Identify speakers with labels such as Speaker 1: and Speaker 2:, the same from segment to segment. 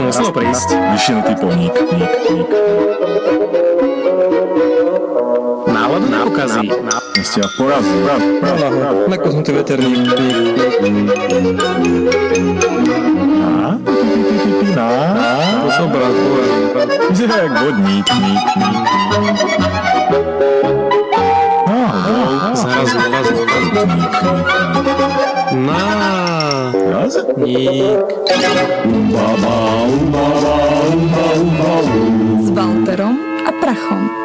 Speaker 1: to muselo prísť.
Speaker 2: Vyšinutý poník. Ník, ník.
Speaker 1: Náladu nepokazí.
Speaker 2: Ste porazí. Prav, prav, prav.
Speaker 1: Nakoznutý veterník.
Speaker 2: Na? Pi, pi, pi, pi, pi, Na?
Speaker 1: To som brat, povedal, brat.
Speaker 2: Že jak vodník. Ník, ník. Á, á, á.
Speaker 1: Zrazu, zrazu,
Speaker 2: um.
Speaker 3: s Walterom a Prachom.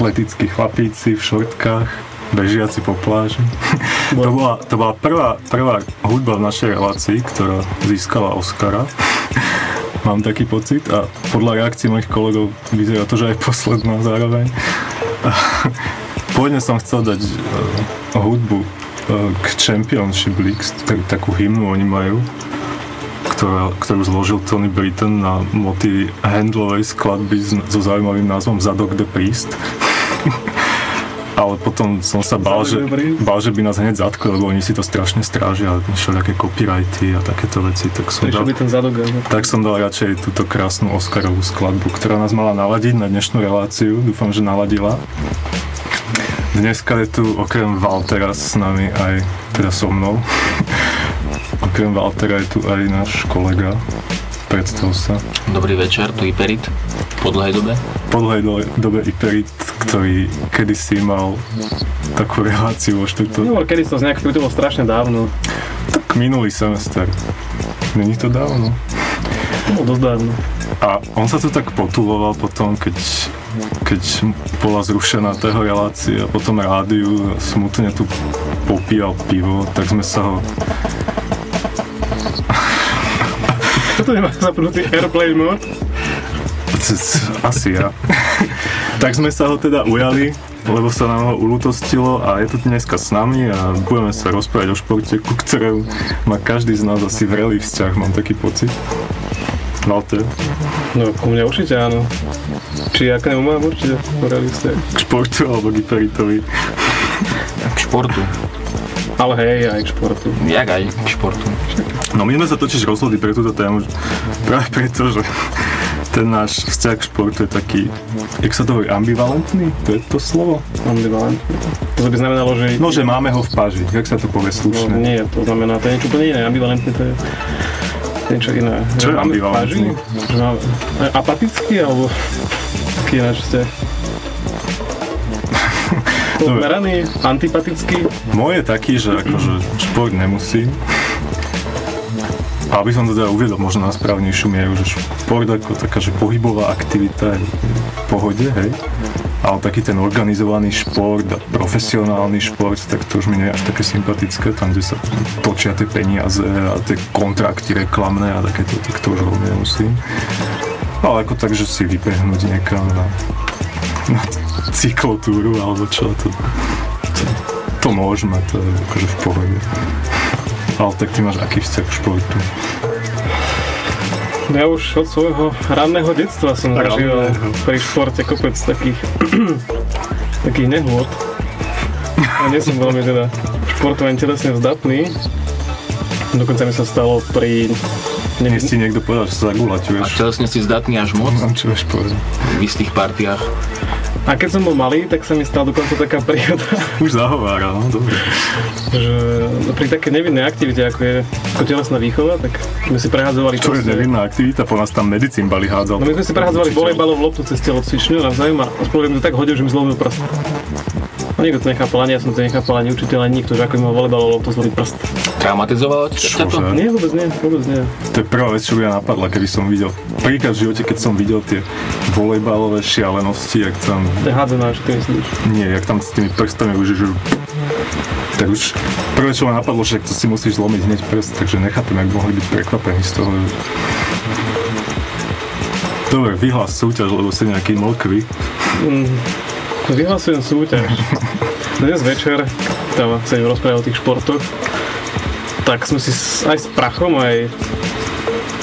Speaker 4: Atletickí chlapíci v šortkách, bežiaci po pláži. to, bola, to bola prvá, prvá hudba v našej relácii, ktorá získala Oscara. Mám taký pocit a podľa reakcií mojich kolegov vyzerá to, že aj posledná zároveň. Pôvodne som chcel dať uh, hudbu uh, k Championship League, tak, takú hymnu oni majú, ktorá, ktorú zložil Tony Britton na motívy handlovej skladby so zaujímavým názvom Zadok the Priest. Ale potom som sa bál, že, bál, že by nás hneď zatkli, lebo oni si to strašne strážia, všelijaké copyrighty a takéto veci, tak som, dal,
Speaker 1: by ten zadok
Speaker 4: tak som dal radšej túto krásnu Oscarovú skladbu, ktorá nás mala naladiť na dnešnú reláciu, dúfam, že naladila. Dneska je tu okrem Valtera s nami aj, teda so mnou, okrem Valtera je tu aj náš kolega predstav sa.
Speaker 5: Dobrý večer, tu Iperit. Po dlhej dobe.
Speaker 4: Po dlhej do- dobe Iperit, ktorý kedysi mal takú reláciu vo štvrtok.
Speaker 6: No, kedy to z nejak to bolo strašne dávno.
Speaker 4: Tak minulý semester. Není to dávno.
Speaker 6: To bolo dosť dávno.
Speaker 4: A on sa tu tak potuloval potom, keď, keď bola zrušená tá relácia a potom rádiu smutne tu popíjal pivo, tak sme sa ho
Speaker 6: Kto to nemá zapnutý airplane mode?
Speaker 4: Asi ja. Tak sme sa ho teda ujali, lebo sa nám ho ulútostilo a je tu dneska s nami a budeme sa rozprávať o športe, ku ktorému má každý z nás asi vrelý vzťah, mám taký pocit. Walter,
Speaker 6: No, ku mne určite áno. Či ja k nemu mám určite realiste.
Speaker 4: k športu alebo k Iperitovi.
Speaker 5: K športu.
Speaker 6: Ale hej, aj k športu.
Speaker 5: Jak aj k športu.
Speaker 4: No my sme sa totiž rozhodli pre túto tému, práve preto, že ten náš vzťah k športu je taký, jak sa to hovorí, ambivalentný? To je to slovo?
Speaker 6: Ambivalentný. To by znamenalo, že...
Speaker 4: No, že máme ho v páži, jak sa to povie
Speaker 6: No,
Speaker 4: slušne.
Speaker 6: nie, to znamená, to je niečo úplne iné. Ambivalentný to je niečo iné.
Speaker 4: Čo je ambivalentný?
Speaker 6: Že máme- e, Apatický, alebo aký ináč ste? Odmeraný, antipatický.
Speaker 4: Môj je taký, že akože šport nemusí. A aby som to teda uviedol možno na správnejšiu mieru, že šport ako taká, že pohybová aktivita je v pohode, hej. Ale taký ten organizovaný šport a profesionálny šport, tak to už mi nie je až také sympatické, tam, kde sa točia tie peniaze a tie kontrakty reklamné a takéto, tak to už veľmi nemusím. Ale ako tak, že si vypehnúť niekam na, na cyklotúru alebo čo, to, to, to môžeme, to je akože v pohode. Ale tak ty máš aký vzťah k športu?
Speaker 6: Ja už od svojho ranného detstva som zažil pri športe kopec takých, takých nehôd. A nie som veľmi teda športovane telesne vzdatný. Dokonca mi sa stalo pri... Neviem,
Speaker 4: ti niekto povedal, že sa
Speaker 5: A
Speaker 4: zagulaťuješ.
Speaker 5: telesne si zdatný až moc
Speaker 4: Mám čo vieš povedať.
Speaker 5: v istých partiách.
Speaker 6: A keď som bol malý, tak sa mi stala dokonca taká príhoda,
Speaker 4: Už zahovára, no dobre.
Speaker 6: že pri také nevinnej aktivite, ako je ako telesná výchova, tak sme si prehádzovali
Speaker 4: Čo je nevinná aktivita, po nás tam medicín bali hádzal.
Speaker 6: No my sme si prehádzovali volejbalovú loptu cez telocvičňu navzájom a spolu mi to tak hodil, že mi zlomil prst. Nikto to nechápal, ani ja som to nechápal, ani učiteľ, ani nikto, že ako im mal volejbalovú loptu zlomiť prst.
Speaker 5: Traumatizovalo ťa to?
Speaker 6: Nie, vôbec nie, vôbec nie.
Speaker 4: To je prvá vec, čo by ma napadla, keby som videl. Prvýkrát v živote, keď som videl tie volejbalové šialenosti, jak tam,
Speaker 6: To je hádzaná, čo ty myslíš.
Speaker 4: nie, jak tam s tými prstami už, že tak už prvé, čo ma napadlo, že to si musíš zlomiť hneď prst, takže nechápem, jak mohli byť prekvapení z toho. Dobre, vyhlas súťaž, lebo si nejaký mokvy.
Speaker 6: Vyhlasujem súťaž. Dnes večer, tam sa im rozprávať o tých športoch, tak sme si aj s prachom, aj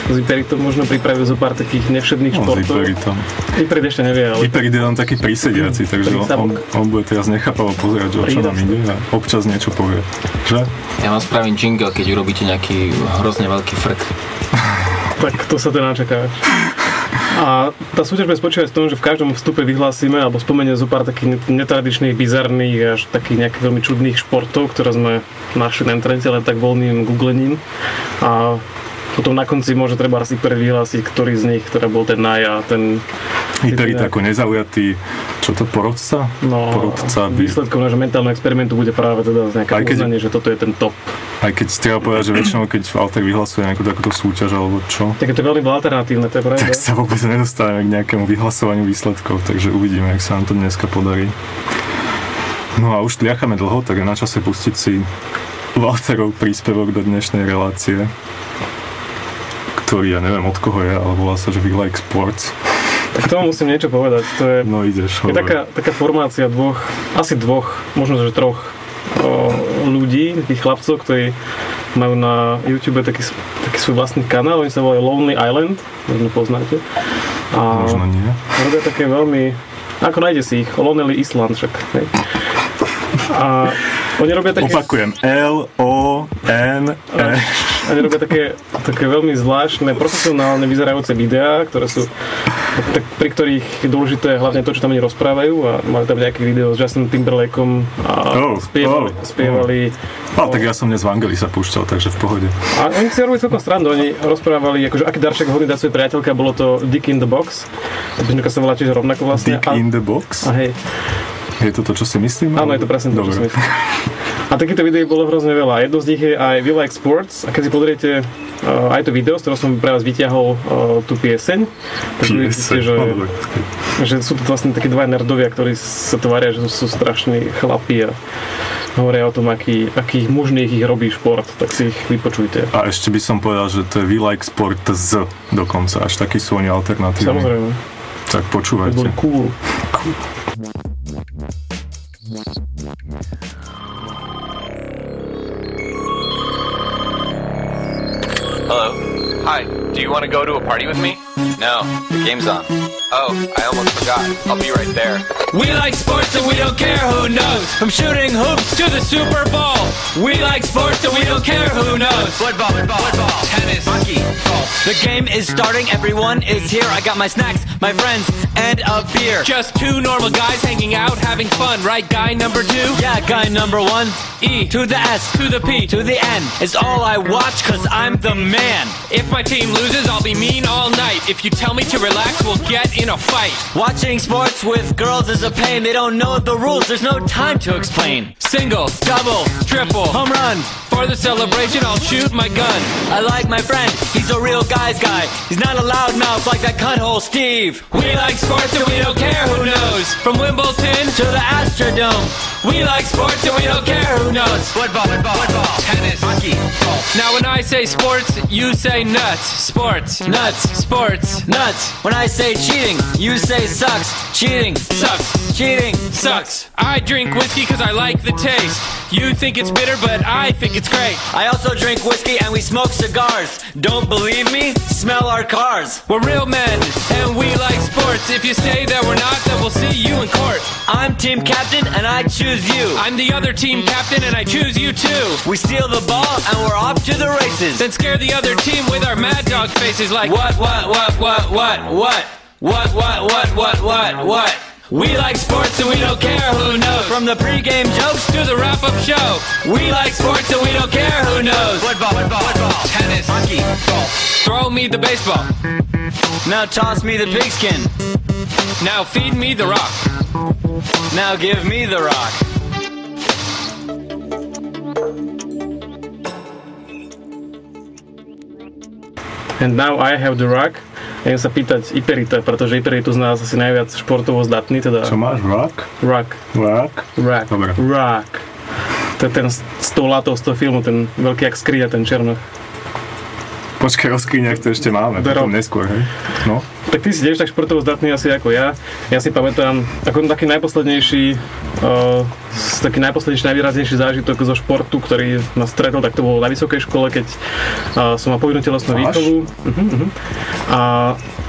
Speaker 6: s Iperitom možno pripravili zo pár takých nevšedných
Speaker 4: No, s
Speaker 6: športov.
Speaker 4: Iperitom.
Speaker 6: Iperit ešte nevie, ale
Speaker 4: Iperit je tam taký prísediaci, takže on, on, on bude teraz nechápavo pozerať, že o čo nám ide a občas niečo povie. Že?
Speaker 5: Ja vám spravím jingle, keď urobíte nejaký hrozne veľký frk.
Speaker 6: tak to sa teda čaká. A tá súťaž bude spočívať v tom, že v každom vstupe vyhlásime alebo spomeniem zo pár takých netradičných, bizarných až takých nejakých veľmi čudných športov, ktoré sme našli na internete len tak voľným googlením. A potom na konci môže treba si vyhlásiť, ktorý z nich teda bol ten naj a ten
Speaker 4: Iperit
Speaker 6: Keď-
Speaker 4: ako nezaujatý, čo to, porodca?
Speaker 6: no,
Speaker 4: Porodca by,
Speaker 6: výsledkom nášho mentálneho experimentu bude práve teda nejaké
Speaker 4: Aj keď-
Speaker 6: uznanie, že toto je ten top.
Speaker 4: Aj keď treba povedať, že väčšinou, keď Walter vyhlasuje nejakú takúto súťaž alebo čo,
Speaker 6: Tak je to veľmi alternatívne, to je pravda.
Speaker 4: tak sa vôbec nedostávame k nejakému vyhlasovaniu výsledkov, takže uvidíme, jak sa nám to dneska podarí. No a už tliachame dlho, tak je na čase pustiť si Walterov príspevok do dnešnej relácie, ktorý ja neviem od koho je, ale volá sa, že We Like Sports.
Speaker 6: Tak tomu musím niečo povedať. To je,
Speaker 4: No ideš,
Speaker 6: je
Speaker 4: hovor.
Speaker 6: taká, taká formácia dvoch, asi dvoch, možno že troch ľudí, takých chlapcov, ktorí majú na YouTube taký, taký svoj vlastný kanál, oni sa volajú Lonely Island, možno poznáte. A
Speaker 4: Možno nie.
Speaker 6: robia také veľmi, ako nájde si ich, Lonely Island však. Hej. A oni robia také...
Speaker 4: Opakujem, L, O, N, E.
Speaker 6: Oni robia také také veľmi zvláštne, profesionálne vyzerajúce videá, ktoré sú tak, pri ktorých je dôležité hlavne to, čo tam oni rozprávajú a mali tam nejaké video s Justin Timberlakeom a
Speaker 4: Oh,
Speaker 6: spievali,
Speaker 4: oh,
Speaker 6: spievali
Speaker 4: Ale tak ja som dnes v Angeli sa púšťal, takže v pohode.
Speaker 6: a oni si robili celkom strandu, oni rozprávali, akože aký darček hodný dať svojej priateľke, bolo to Dick in the Box. Pesnička sa volá tiež rovnako vlastne.
Speaker 4: Dick
Speaker 6: a,
Speaker 4: in the box?
Speaker 6: a hej,
Speaker 4: Je to to, čo si myslím?
Speaker 6: áno, je to presne to, čo
Speaker 4: Dobre.
Speaker 6: som myslel. A takýchto videí bolo hrozne veľa. Jedno z nich je aj We Like Sports. A keď si pozriete uh, aj to video, z ktorého som pre vás vyťahol uh, tú pieseň, tak
Speaker 4: Pieseň,
Speaker 6: že, že sú to vlastne takí dva nerdovia, ktorí sa tvária, že sú strašní chlapi a hovoria o tom, aký, aký mužný ich robí šport, tak si ich vypočujte.
Speaker 4: A ešte by som povedal, že to je We Like Sport Z dokonca, až takí sú oni alternatívni.
Speaker 6: Samozrejme,
Speaker 4: Tak
Speaker 6: to
Speaker 4: počúvajte.
Speaker 6: boli cool.
Speaker 7: Hello. Hi. Do you want to go to a party with me? No. The game's on. Oh, I almost forgot. I'll be right there.
Speaker 8: We like sports and we don't care who knows. From shooting hoops to the Super Bowl. We like sports and we don't care who knows.
Speaker 7: Football, football, football, tennis, hockey, golf.
Speaker 8: The game is starting, everyone is here. I got my snacks, my friends, and a beer.
Speaker 9: Just two normal guys hanging out, having fun, right? Guy number two?
Speaker 8: Yeah, guy number one.
Speaker 9: E
Speaker 8: To the S,
Speaker 9: to the P.
Speaker 8: to the N is all I watch cause I'm the man.
Speaker 9: If my team loses, I'll be mean all night. If you tell me to relax, we'll get in a fight.
Speaker 8: Watching sports with girls is a pain. They don't know the rules, there's no time to explain.
Speaker 9: Single, double, triple,
Speaker 8: Home run.
Speaker 9: For the celebration, I'll shoot my gun.
Speaker 8: I like my friend, he's a real guy's guy. He's not a loudmouth like that cunthole Steve.
Speaker 9: We like sports and we don't care who knows. From Wimbledon
Speaker 8: To the Astrodome.
Speaker 9: We like sports and we don't care who knows.
Speaker 7: Football, football, football, tennis, hockey, golf.
Speaker 9: Now when I say sports, you say nuts. Sports,
Speaker 8: Nuts.
Speaker 9: sports,
Speaker 8: Nuts. When I say cheating, you say sucks. Cheating.
Speaker 9: sucks.
Speaker 8: Cheating.
Speaker 9: Sucks. I drink whiskey because I like the taste. You think it's bitter, but I think it's great.
Speaker 8: I also drink whiskey and we smoke cigars. Don't believe me? Smell our cars.
Speaker 9: We're real men, and we like sports. If you say that we're not, then we'll see you in court.
Speaker 8: I'm team captain and I choose you.
Speaker 9: I'm the other team captain, and I choose you too.
Speaker 8: We steal the ball and we're off to the races.
Speaker 9: Then scare the other team with our mad dog faces like what, what, what, what, what, what, what, what, what, what, what, what. We like sports and we don't care who knows.
Speaker 8: From the pregame jokes
Speaker 9: to the wrap up show, we like sports and we don't care who knows.
Speaker 7: Football, football, football, tennis, hockey, golf.
Speaker 9: Throw me the baseball,
Speaker 8: Now toss me the pigskin.
Speaker 9: now feed me the rock.
Speaker 8: Now give me the rock.
Speaker 6: And now I have the rock. Idem sa pýtať Iperita, pretože Iper je tu z nás asi najviac športovo zdatný, teda
Speaker 4: Čo máš? Rock?
Speaker 6: rock,
Speaker 4: Rock?
Speaker 6: rock,
Speaker 4: Dobre.
Speaker 6: rock. To je ten s tou latou z toho filmu, ten veľký jak skria, ten černoch.
Speaker 4: Počkaj, o skriniach to ešte máme, potom neskôr, hej? No,
Speaker 6: Tak ty si tiež tak športovo zdatný asi ako ja. Ja si pamätám, ako taký najposlednejší, uh, taký najposlednejší, najvýraznejší zážitok zo športu, ktorý ma stretol, tak to bolo na vysokej škole, keď uh, som mal povinnú telesnú výchovu. Uh-huh, uh-huh. A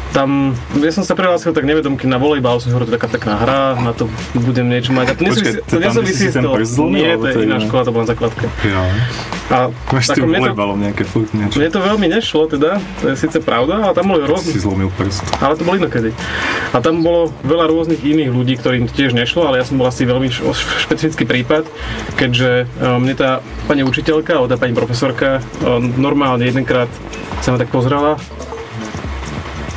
Speaker 6: tam, ja som sa prihlásil tak nevedomky na volejbal, som hovoril, to taká pekná hra, na to budem niečo mať. A to nesúvisí,
Speaker 4: to
Speaker 6: to nesúvisí s
Speaker 4: zlomil,
Speaker 6: Nie, to je
Speaker 4: to
Speaker 6: iná škola, to bola na základke.
Speaker 4: ja.
Speaker 6: A
Speaker 4: Máš tým
Speaker 6: to,
Speaker 4: volejbalom nejaké furt niečo.
Speaker 6: mne to veľmi nešlo teda, to je síce pravda, ale tam boli rôzne
Speaker 4: Si zlomil prst.
Speaker 6: ale to bolo inokedy. A tam bolo veľa rôznych iných ľudí, ktorým to tiež nešlo, ale ja som bol asi veľmi špecifický prípad, keďže e, mne tá pani učiteľka, alebo tá pani profesorka e, normálne jedenkrát sa ma tak pozrela.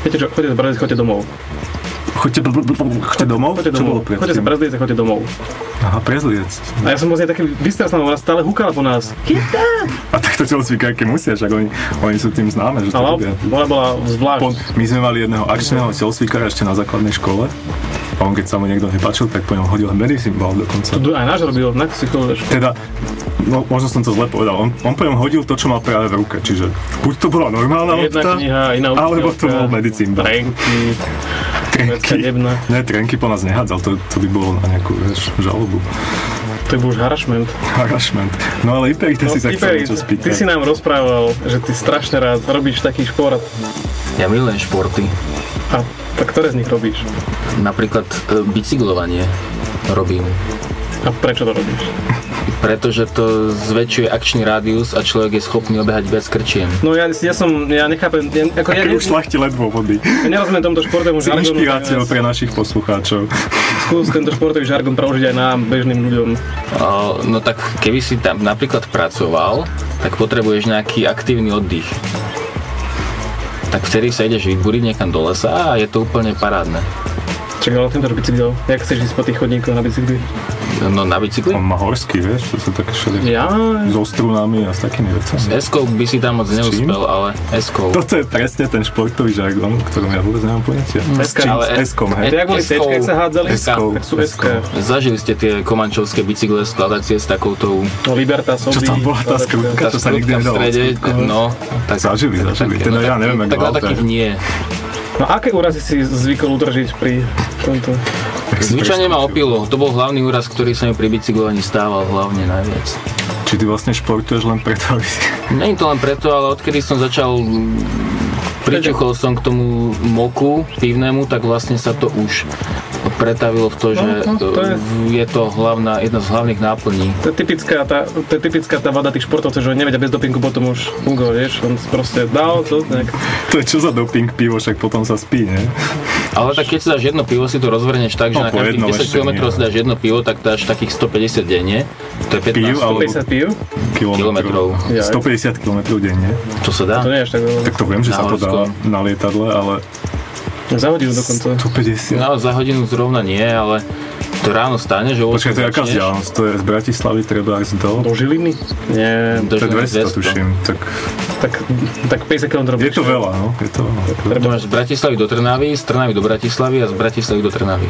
Speaker 6: Viete čo, chodite z Brazície, chodite domov.
Speaker 4: Chodite, chodite domov?
Speaker 6: Chodite domov. Čo
Speaker 4: chodite
Speaker 6: z Brazílice, chodite domov.
Speaker 4: Aha, prezliec.
Speaker 6: A ja som vlastne taký vystrasený, ona stále húkala po nás. Kita!
Speaker 4: A takto telocvikáky musia, však oni, oni sú tým známe, že to
Speaker 6: Ale
Speaker 4: robia.
Speaker 6: ona bola zvlášť.
Speaker 4: Po- My sme mali jedného akčného telocvikára ešte na základnej škole. A on keď sa mu niekto nepáčil, tak po ňom hodil medicine ball dokonca.
Speaker 6: Tu Aj náš robil, na.
Speaker 4: Teda, no možno som to zle povedal, on, on po ňom hodil to, čo mal práve v ruke, čiže buď to bola normálna
Speaker 6: Jedna
Speaker 4: lopta,
Speaker 6: kniha, iná
Speaker 4: alebo to bol medicín.
Speaker 6: Trenky,
Speaker 4: Trenky.
Speaker 6: nebna.
Speaker 4: Ne, trenky po nás nehádzal, to, to by bolo na nejakú vieš, žalobu.
Speaker 6: To je už harassment.
Speaker 4: Harassment. No ale Iperita si sa chcel niečo spýtať.
Speaker 6: ty si nám rozprával, že ty strašne rád robíš taký šport.
Speaker 5: Ja milujem športy.
Speaker 6: A tak ktoré z nich robíš?
Speaker 5: Napríklad e, bicyklovanie robím.
Speaker 6: A prečo to robíš?
Speaker 5: pretože to zväčšuje akčný rádius a človek je schopný obehať viac krčiem.
Speaker 6: No ja, ja som, ja nechápem, ja, ako
Speaker 4: Aké
Speaker 6: ja,
Speaker 4: už šlachti ledvo vody.
Speaker 6: ja nerozumiem tomuto športovému žargonu.
Speaker 4: inšpiráciou pre našich poslucháčov.
Speaker 6: Skús tento športový žargon preložiť aj nám, bežným ľuďom.
Speaker 5: O, no tak keby si tam napríklad pracoval, tak potrebuješ nejaký aktívny oddych. Tak vtedy sa ideš vyburiť niekam do lesa a je to úplne parádne.
Speaker 6: Čak, ale tento bicykel, jak chceš ísť po tých chodníkoch na bicykli?
Speaker 5: No na bicykli?
Speaker 4: On má horský, vieš, to sú také všeli
Speaker 6: Ja,
Speaker 4: so strunami a s takými
Speaker 5: S
Speaker 4: vecami.
Speaker 5: S-kou by si tam moc neúspel, ale S-kou.
Speaker 4: Toto je presne ten športový žargon, ktorom ja vôbec nemám poňatia. S S S-kom,
Speaker 6: to
Speaker 4: hej?
Speaker 6: je jak boli
Speaker 5: S-kou.
Speaker 6: C, jak sa hádzali? Tak sú SK.
Speaker 5: Zažili ste tie komančovské bicykle skladacie s takoutou
Speaker 6: No, Libertas,
Speaker 4: Čo tam bola tá skrutka? čo sa nikdy nedalo
Speaker 5: no, tak,
Speaker 4: Zažili, zažili.
Speaker 5: no,
Speaker 4: ja neviem, ako
Speaker 5: Tak na takých nie.
Speaker 6: No aké úrazy si zvykol udržiť pri tomto?
Speaker 5: Zvyčajne ma opilo. To bol hlavný úraz, ktorý sa mi pri bicyklovaní stával hlavne najviac.
Speaker 4: Či ty vlastne športuješ len preto, aby si...
Speaker 5: Není to len preto, ale odkedy som začal mm, pričuchol som k tomu moku pivnému, tak vlastne sa to už pretavilo v to, že
Speaker 6: no, to je-
Speaker 5: je to hlavná, jedna z hlavných náplní.
Speaker 6: To je typická tá, to je typická tá vada tých športovcov, že nevedia bez dopingu potom už fungovať, vieš, on proste dal to, nejak.
Speaker 4: To je čo za doping pivo, však potom sa spí, nie?
Speaker 5: Ale tak keď si dáš jedno pivo, si to rozvrneš tak, že
Speaker 4: No,
Speaker 5: na každých
Speaker 4: jednom
Speaker 5: 10
Speaker 4: ešte
Speaker 5: km si dáš jedno pivo, tak dáš takých 150 denne. To je 15
Speaker 4: Pív, alebo-
Speaker 6: 50 pív?
Speaker 5: kilometrov.
Speaker 6: Ja,
Speaker 4: 150 km denne.
Speaker 5: To sa dá?
Speaker 6: to nie je až tak veľa.
Speaker 4: Tak to viem, že
Speaker 5: Na
Speaker 4: sa to dá na lietadle, ale
Speaker 6: Za hodinu dokonca.
Speaker 4: 150.
Speaker 5: No za hodinu zrovna nie, ale to ráno stane, že
Speaker 4: Počkaj, to je aká vzdialenosť? To je z Bratislavy treba až do...
Speaker 6: Do Žiliny? Nie,
Speaker 5: Do
Speaker 4: To je
Speaker 5: Žiliny
Speaker 4: 200, tuším. Tak
Speaker 6: tak, tak 50 km.
Speaker 4: je to veľa, no. Je to veľa.
Speaker 5: To máš z Bratislavy do Trnavy, z Trnavy do Bratislavy a z Bratislavy do Trnavy.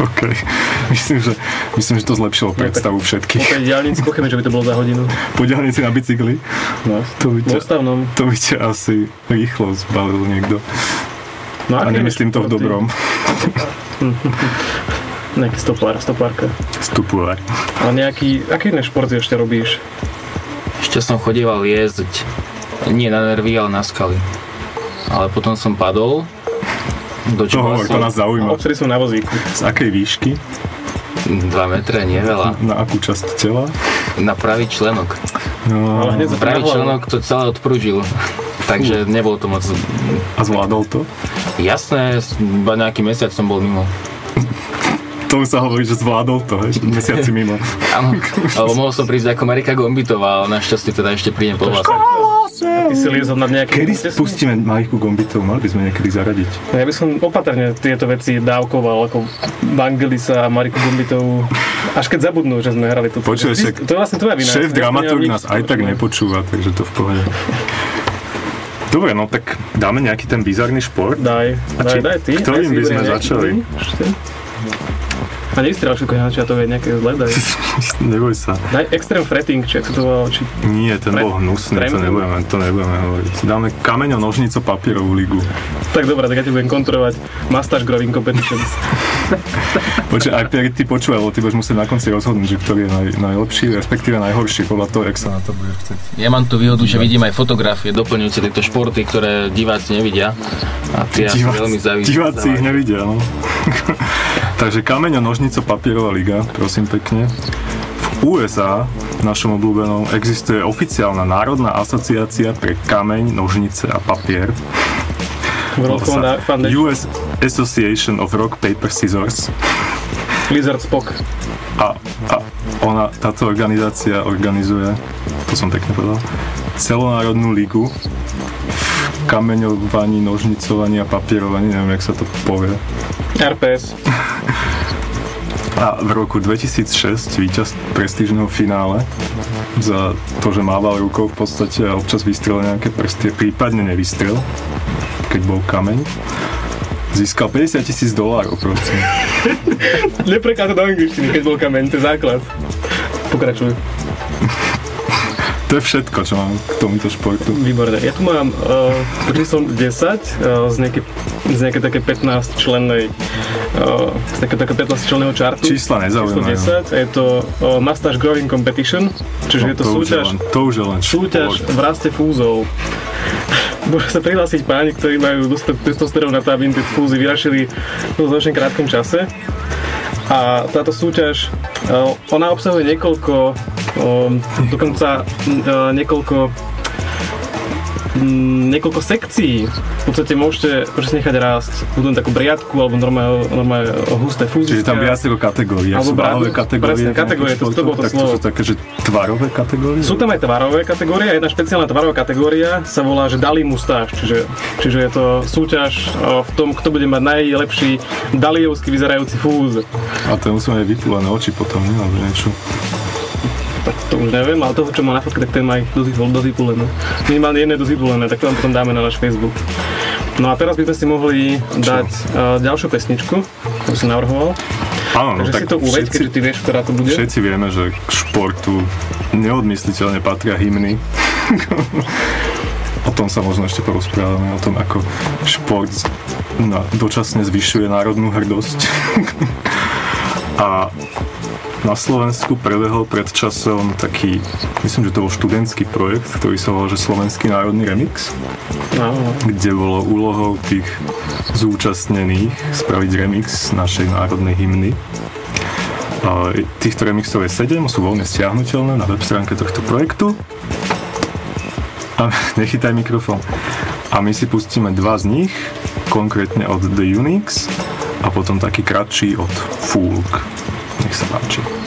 Speaker 4: OK. Myslím, že, myslím, že to zlepšilo predstavu všetkých.
Speaker 6: tej diálnici pochybne, že by to bolo za hodinu.
Speaker 4: Po diaľnici na bicykli.
Speaker 6: No.
Speaker 4: To by ťa, to by ťa asi rýchlo zbalil niekto.
Speaker 6: No,
Speaker 4: A nemyslím to v
Speaker 6: športy?
Speaker 4: dobrom.
Speaker 6: Nejaký stopár, stopárka.
Speaker 4: Stupuár.
Speaker 6: Ale nejaký, aké iné športy ešte robíš?
Speaker 5: Ešte som chodieval jezdiť. Nie na nervy, ale na skaly. Ale potom som padol. Do
Speaker 4: To hovor, to nás
Speaker 6: A
Speaker 4: zaujíma.
Speaker 6: odtedy som na vozíku.
Speaker 4: Z akej výšky?
Speaker 5: 2 metre, nie veľa.
Speaker 4: Na akú časť tela?
Speaker 5: Na pravý členok.
Speaker 4: No,
Speaker 6: Ale hneď za
Speaker 5: Pravý členok to celé odprúžil. Takže nebolo to moc...
Speaker 4: a zvládol to?
Speaker 5: Jasné, iba nejaký mesiac som bol mimo.
Speaker 4: Tomu sa hovorí, že zvládol to, hej, mesiaci mimo.
Speaker 5: Áno, alebo mohol som prísť ako Marika Gombitová, ale našťastie teda ešte prídem po vás.
Speaker 6: Ty si liezol nad nejakým...
Speaker 4: Kedy spustíme Majku Gombitov? Mali by sme niekedy zaradiť.
Speaker 6: No Ja by som opatrne tieto veci dávkoval, ako Vangelisa a Mariku Gombitovú. Až keď zabudnú, že sme hrali toto.
Speaker 4: Počuj, však
Speaker 6: to je vlastne tvoja vina.
Speaker 4: Šéf dramaturg nás aj tak nepočúva, takže to v pohode. Dobre, no tak dáme nejaký ten bizarný šport.
Speaker 6: Daj,
Speaker 4: A
Speaker 6: daj,
Speaker 4: či-
Speaker 6: daj ty.
Speaker 4: ktorým
Speaker 6: daj
Speaker 4: by sme
Speaker 6: nejaký
Speaker 4: začali?
Speaker 6: Ešte. A nevystrel všetko na začiatok, je nejaké zlé, daj.
Speaker 4: Neboj sa.
Speaker 6: Daj extreme fretting, či to volá, či...
Speaker 4: Nie, ten
Speaker 6: Pre-
Speaker 4: bol hnusný, to
Speaker 6: Premium.
Speaker 4: nebudeme, to nebudeme hovoriť. Dáme kameňo, nožnico, papierovú ligu.
Speaker 6: Tak dobre, tak ja ti budem kontrolovať Mustache Growing Competitions.
Speaker 4: Počkaj, ak ty, ty počúvaj, lebo ty budeš musieť na konci rozhodnúť, že ktorý je naj, najlepší, respektíve najhorší, podľa toho, jak sa na to budeš chcieť.
Speaker 5: Ja mám tu výhodu, že vidím aj fotografie doplňujúce tieto športy, ktoré diváci nevidia. A tie asi veľmi závisí.
Speaker 4: diváci ich nevidia, no. Takže kameňo, nožnico, papierová liga, prosím pekne. V USA, našom obľúbenom, existuje oficiálna národná asociácia pre kameň, nožnice a papier. Volá sa
Speaker 6: Foundation.
Speaker 4: US Association of Rock, Paper, Scissors.
Speaker 6: Lizard Spock.
Speaker 4: A, a ona, táto organizácia organizuje, to som pekne povedal, celonárodnú ligu v kameňovaní, nožnicovaní a papierovaní, neviem, jak sa to povie.
Speaker 6: RPS.
Speaker 4: A v roku 2006 víťaz prestížneho finále za to, že mával rukou v podstate a občas vystrel nejaké prsty, prípadne nevystrel, keď bol kameň, získal 50 tisíc dolárov, prosím.
Speaker 6: Neprekáza do angličtiny, keď bol kameň, to je základ. Pokračuj.
Speaker 4: To je všetko, čo mám k tomuto športu.
Speaker 6: Výborne. Ja tu mám uh, číslo 10 uh, z nejaké, z nejaké také 15 člennej uh, z také, také 15 členného čartu.
Speaker 4: Čísla
Speaker 6: Číslo
Speaker 4: nezaujímajú.
Speaker 6: 10 je to uh, Mustache Growing Competition, čiže je to,
Speaker 4: No, už je
Speaker 6: súťaž,
Speaker 4: len, to už je len
Speaker 6: súťaž v raste fúzov. Môžu sa prihlásiť páni, ktorí majú dostatok testosterón na to, aby im tie fúzy vyrašili v značne krátkom čase. A táto súťaž, e, ona obsahuje niekoľko, e, dokonca e, niekoľko mm, niekoľko sekcií. V podstate môžete proste nechať rásť buď len takú briadku alebo normálne, normálne husté fúziska.
Speaker 4: Čiže tam viacero kategórií. Ak
Speaker 6: Alebo bra-
Speaker 4: kategórie.
Speaker 6: presne, kategórie, to- to bolo to
Speaker 4: tak to
Speaker 6: slovo.
Speaker 4: sú také, že tvarové kategórie?
Speaker 6: Sú tam aj tvarové kategórie a jedna špeciálna tvarová kategória sa volá, že Dali mustáž, čiže, čiže je to súťaž o, v tom, kto bude mať najlepší daliovsky vyzerajúci fúz.
Speaker 4: A ten musíme aj vypúlené oči potom, nie? Alebo niečo.
Speaker 6: To už neviem, ale toho, čo má na fotke, tak ten má ich dosť, dosť vypulené. Minimálne jedné dosť vypulené, tak to vám potom dáme na náš Facebook. No a teraz by sme si mohli dať uh, ďalšiu pesničku, ktorú si navrhoval.
Speaker 4: Áno, no
Speaker 6: Takže
Speaker 4: tak
Speaker 6: si to uveď,
Speaker 4: všetci,
Speaker 6: ty vieš, ktorá to bude.
Speaker 4: všetci vieme, že k športu neodmysliteľne patria hymny. o tom sa možno ešte porozprávame, o tom, ako šport na, dočasne zvyšuje národnú hrdosť. A na Slovensku prebehol pred časom taký, myslím, že to bol študentský projekt, ktorý sa volal, že Slovenský národný remix
Speaker 6: no.
Speaker 4: kde bolo úlohou tých zúčastnených spraviť remix našej národnej hymny. A Týchto remixov je 7, sú voľne stiahnutelné na web stránke tohto projektu. A nechytaj mikrofón. A my si pustíme dva z nich, konkrétne od The Unix a potom taký kratší od Fulk. Nech sa páči.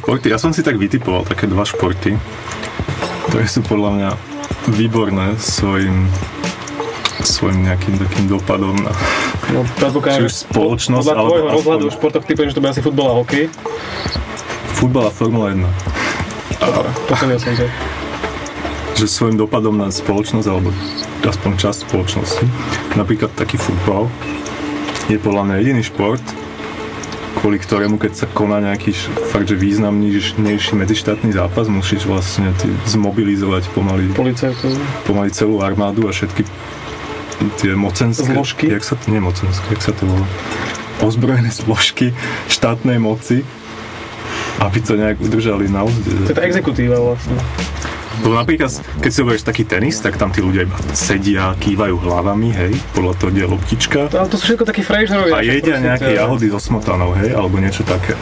Speaker 4: Športy. Ja som si tak vytipoval také dva športy, ktoré sú podľa mňa výborné svojim svojim nejakým takým dopadom na
Speaker 6: No,
Speaker 4: či už spoločnosť,
Speaker 6: podľa
Speaker 4: alebo
Speaker 6: rozhľadu v športoch typujem, že to bude asi futbal a hokej.
Speaker 4: futbal a Formula 1.
Speaker 6: Dobre, posunil som sa.
Speaker 4: Že svojim dopadom na spoločnosť, alebo aspoň časť spoločnosti. Napríklad taký futbal je podľa mňa jediný šport, kvôli ktorému, keď sa koná nejaký fakt, že významnejší medzištátny zápas, musíš vlastne ty zmobilizovať pomaly,
Speaker 6: Policajtov.
Speaker 4: pomaly celú armádu a všetky tie mocenské...
Speaker 6: Zložky?
Speaker 4: Jak sa, nie mocenské, jak sa to volá? Ozbrojené zložky štátnej moci, aby to nejak udržali na úzde.
Speaker 6: To je tá exekutíva vlastne.
Speaker 4: Lebo napríklad, keď si oberieš taký tenis, tak tam tí ľudia iba sedia, kývajú hlavami, hej, podľa toho, je loptička.
Speaker 6: Ale to sú všetko takí frejžerovia.
Speaker 4: A jedia nejaké jahody so smotanou, hej, alebo niečo také.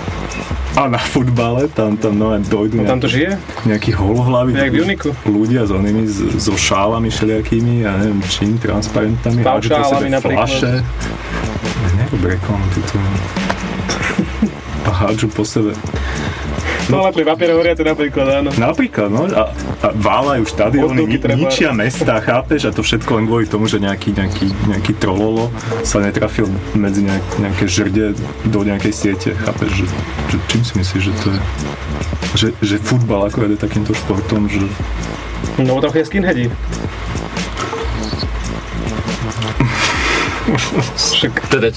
Speaker 4: A na futbale tam, tam no, dojdu
Speaker 6: No, tam to žije?
Speaker 4: nejakí holohlaví
Speaker 6: Jak v Uniku.
Speaker 4: ľudia s onými, so šálami všelijakými, ja neviem čím, transparentami, hádžu po sebe
Speaker 6: napríklad.
Speaker 4: flaše. Nerob reklamu, tuto. A hádžu po sebe.
Speaker 6: Ale pri papiere horiace napríklad, áno.
Speaker 4: Napríklad, no, a, a válajú štadióny, ni, ničia mesta, chápeš? A to všetko len kvôli tomu, že nejaký, nejaký, nejaký trololo sa netrafil medzi nejak, nejaké žrde do nejakej siete, chápeš? Že, že čím si myslíš, že to je? Že, že futbal akorát je takýmto športom, že
Speaker 6: No tam chodia skinheadi. Však,
Speaker 5: Teda,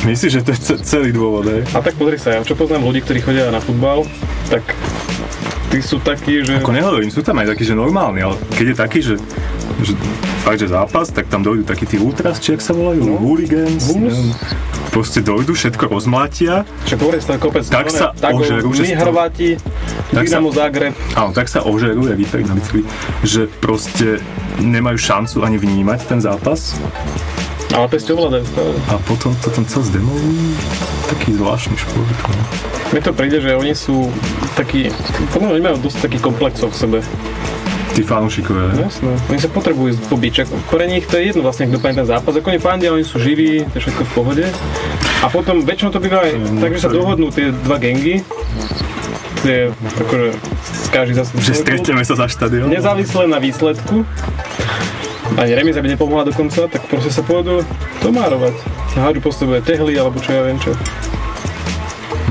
Speaker 4: myslíš, že to je ce- celý dôvod, hej?
Speaker 6: a tak pozri sa, ja čo poznám ľudí, ktorí chodia na futbal, tak tí sú takí, že...
Speaker 4: Ako nehovorím, sú tam aj takí, že normálni, ale keď je taký, že, že fakt, že zápas, tak tam dojdú takí tí ultras, či sa volajú, no. hooligans, neviem, proste dojdú, všetko rozmlátia
Speaker 6: Však hovorí sa kopec
Speaker 4: Tak
Speaker 6: one-
Speaker 4: sa
Speaker 6: takov,
Speaker 4: ožerú, že
Speaker 6: Hrváti,
Speaker 4: Tak sa-
Speaker 6: Zagreb.
Speaker 4: Áno, tak sa ožerú, jak vypek na bicykli, že proste nemajú šancu ani vnímať ten zápas
Speaker 6: Ale pesť ovládajú stále.
Speaker 4: a potom to tam celé zdemovujú. Taký zvláštny šport. No.
Speaker 6: Mne to príde, že oni sú takí, podľa mňa oni majú dosť takých komplexov v sebe.
Speaker 4: Tí fanúšikovia, ne?
Speaker 6: Jasné. Oni sa potrebujú pobiť, pre nich to je jedno vlastne, kto ten zápas. Ako oni pandia, oni sú živí, to je všetko v pohode. A potom väčšinou to býva aj tak, že sa dohodnú tie dva gengy, tie, akože každý zase
Speaker 4: Že stretneme sa za štadión.
Speaker 6: nezávisle na výsledku, ani remiza by nepomohla dokonca, tak proste sa pôjdu tomárovať. Hádžu po sebe tehly, alebo čo ja viem čo.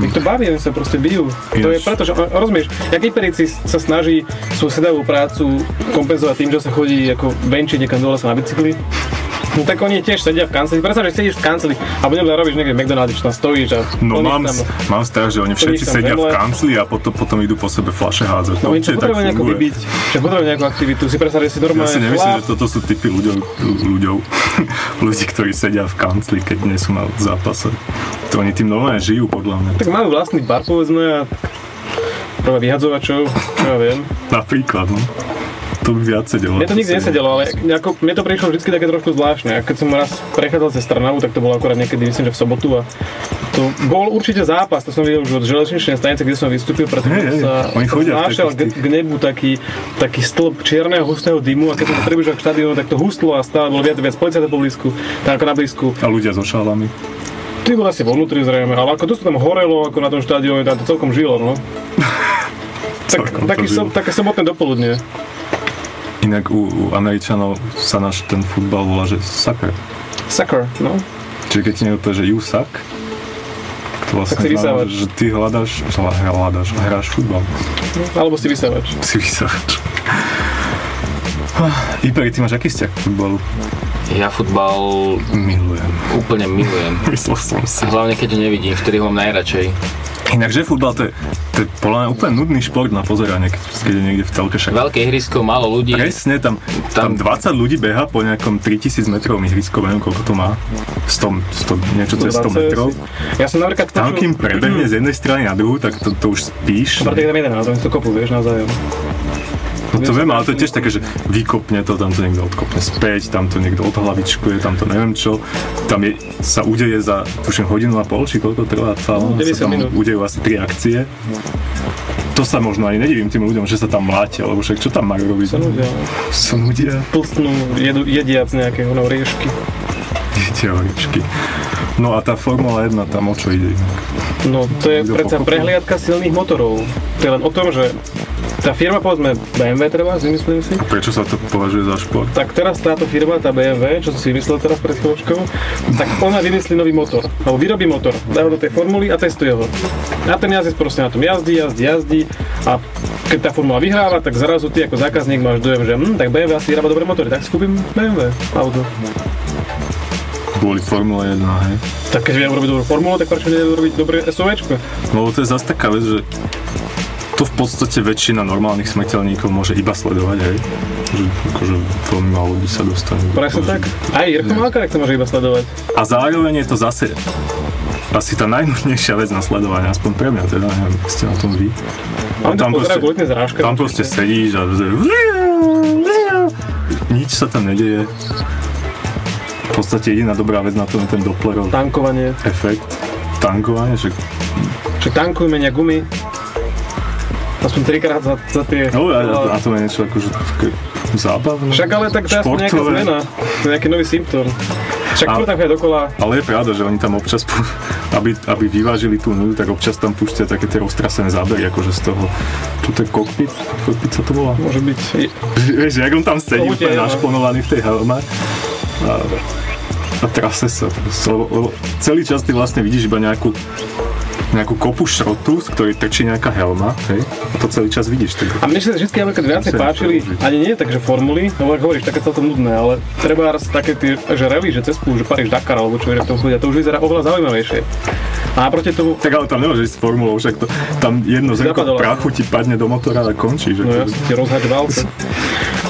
Speaker 6: Ich to baví, oni sa proste bijú. To je preto, že, rozumieš, jak Hyperici sa snaží svoju sedavú prácu kompenzovať tým, že sa chodí ako venčiť niekam dole sa na bicykli. No tak oni tiež sedia v kanceli. Predstav, že sedíš v kanceli a budem robíš niekde McDonald's, čo tam stojíš a
Speaker 4: No mám,
Speaker 6: tam.
Speaker 4: mám strach, že oni všetci sedia v kancli a potom, potom idú po sebe flaše hádzať.
Speaker 6: No
Speaker 4: Určite
Speaker 6: potrebujú
Speaker 4: funguje.
Speaker 6: vybiť, že potrebujú nejakú aktivitu. Si predstav, že si
Speaker 4: Ja
Speaker 6: normálne
Speaker 4: si nemyslím, že toto sú typy ľuďov, ľuďov, ľudí, ktorí sedia v kancli, keď nie sú na zápase. To oni tým normálne žijú, podľa mňa.
Speaker 6: tak majú vlastný bar, povedzme, a prvé vyhadzovačov, čo ja viem.
Speaker 4: Napríklad, no. To by viac sedelo.
Speaker 6: Mne to nikdy nesedelo, ale ako, mne to prišlo vždy také trošku zvláštne. A keď som raz prechádzal cez Trnavu, tak to bolo akorát niekedy, myslím, že v sobotu. A to bol určite zápas, to som videl už od železničnej stanice, kde som vystúpil, pretože
Speaker 4: hej,
Speaker 6: sa
Speaker 4: v
Speaker 6: znášal k, k nebu taký, taký stĺp čierneho hustého dymu a keď som sa približil k štadiónu, tak to hustlo a stále bolo viac a viac policajtov po blízku, tak ako na blízku.
Speaker 4: A ľudia so šálami.
Speaker 6: Ty bol asi vo vnútri zrejme, ale ako to tam horelo, ako na tom štadióne, tam to celkom žilo, no. tak,
Speaker 4: to
Speaker 6: taký som, také sobotné dopoludne.
Speaker 4: Inak u, u Američanov sa náš ten futbal volá, že soccer.
Speaker 6: Sucker, no.
Speaker 4: Čiže keď ti niekto že you suck, to vlastne
Speaker 6: Tak si
Speaker 4: znamená, že ty hľadáš, hľadáš, hráš futbal.
Speaker 6: Alebo si vysávač.
Speaker 4: Si vysávač. Iperi, ty máš aký vzťah k futbalu?
Speaker 5: Ja futbal
Speaker 4: Milujem.
Speaker 5: úplne milujem.
Speaker 4: Myslel som si.
Speaker 5: Hlavne keď ho nevidím, vtedy ho mám najradšej.
Speaker 4: Inak, že futbal to je, to je podľa mňa úplne nudný šport na pozeranie, keď, keď je niekde v telke však.
Speaker 5: Veľké ihrisko, málo ľudí.
Speaker 4: Presne, tam, tam 20 ľudí beha po nejakom 3000 metrovom ihrisku, neviem koľko to má. 100, 100 niečo cez 100 metrov.
Speaker 6: Ja som napríklad
Speaker 4: Tam, kým prebehne z jednej strany na druhú, tak to, to už spíš.
Speaker 6: Dobre, tak tam jeden, ale to kopu, vieš, navzájom.
Speaker 4: No to viem, ale to je tiež také, že vykopne to, tam to niekto odkopne späť, tam to niekto odhlavičkuje, tam to neviem čo. Tam je, sa udeje za, tuším, hodinu a pol, či koľko trvá celá,
Speaker 6: No, 90
Speaker 4: sa tam
Speaker 6: minút.
Speaker 4: udejú asi tri akcie. To sa možno ani nedivím tým ľuďom, že sa tam mlátia, lebo však čo tam majú robiť?
Speaker 6: Sa nudia.
Speaker 4: Sa nudia.
Speaker 6: Plstnú, jedu, jediac nejakého no, riešky.
Speaker 4: Teoričky. No a tá Formula 1, tam o čo ide?
Speaker 6: No, to je
Speaker 4: Niekto
Speaker 6: predsa
Speaker 4: pochopil?
Speaker 6: prehliadka silných motorov. To je len o tom, že tá firma, povedzme BMW treba, vymyslím si,
Speaker 4: A prečo sa to považuje za šport?
Speaker 6: tak teraz táto firma, tá BMW, čo som si myslel teraz pred chvíľočkou, tak ona vymyslí nový motor, alebo vyrobí motor, dá ho do tej formuly a testuje ho. A ten jazdec proste na tom jazdí, jazdí, jazdí a keď tá formula vyhráva, tak zrazu ty ako zákazník máš dojem, že hm, tak BMW asi vyrába dobré motory, tak si kúpim BMW auto.
Speaker 4: Kvôli Formule 1, hej?
Speaker 6: Tak keď viem urobiť dobrú formulu, tak prečo neviem urobiť dobré SUVčko?
Speaker 4: No to je zase taká vec, že to v podstate väčšina normálnych smrteľníkov môže iba sledovať, hej? Že akože veľmi málo ľudí sa dostane.
Speaker 6: Presne tak. Aj Jirko Malkarek to môže iba sledovať.
Speaker 4: A zároveň je to zase asi tá najnudnejšia vec na sledovanie, aspoň pre mňa teda, neviem, ste na tom vy.
Speaker 6: On tam tým zrážkam.
Speaker 4: tam proste sedíš a nič sa tam nedeje. Podstate jediná dobrá vec na tom je ten Dopplerov
Speaker 6: Tankovanie.
Speaker 4: efekt. Tankovanie, že
Speaker 6: Čiže tankujme nejak gumy. Aspoň trikrát za, za tie...
Speaker 4: No, a, a, a to je niečo akože také zábavné.
Speaker 6: Však ale tak to je aspoň nejaká zmena. To je nejaký nový symptóm. Však
Speaker 4: A-
Speaker 6: chodí dokola.
Speaker 4: Ale je pravda, že oni tam občas, aby, aby vyvážili tú nudu, tak občas tam púšťajú také tie roztrasené zábery, akože z toho, čo to je kokpit? Kokpit sa to volá?
Speaker 6: Môže byť...
Speaker 4: Vieš, jak on tam sedí úplne
Speaker 6: no.
Speaker 4: našponovaný v tej helme a, a trase sa celý čas ty vlastne vidíš iba nejakú nejakú kopu šrotu, z ktorej trčí nejaká helma, hej? A to celý čas vidíš. Tak...
Speaker 6: A mne sa vždy napríklad viacej páčili, ani nie takže formuly, lebo ako hovoríš, také celkom nudné, ale treba také tie, že rally, že cez púšť, že Paríž Dakar, alebo čo je, to chodia, to už vyzerá oveľa zaujímavejšie. A naproti tomu,
Speaker 4: Tak ale tam nemôžeš ísť s formulou, však to, tam jedno zrnko prachu ti padne do motora a končí. Že
Speaker 6: no ja ti rozhač válce.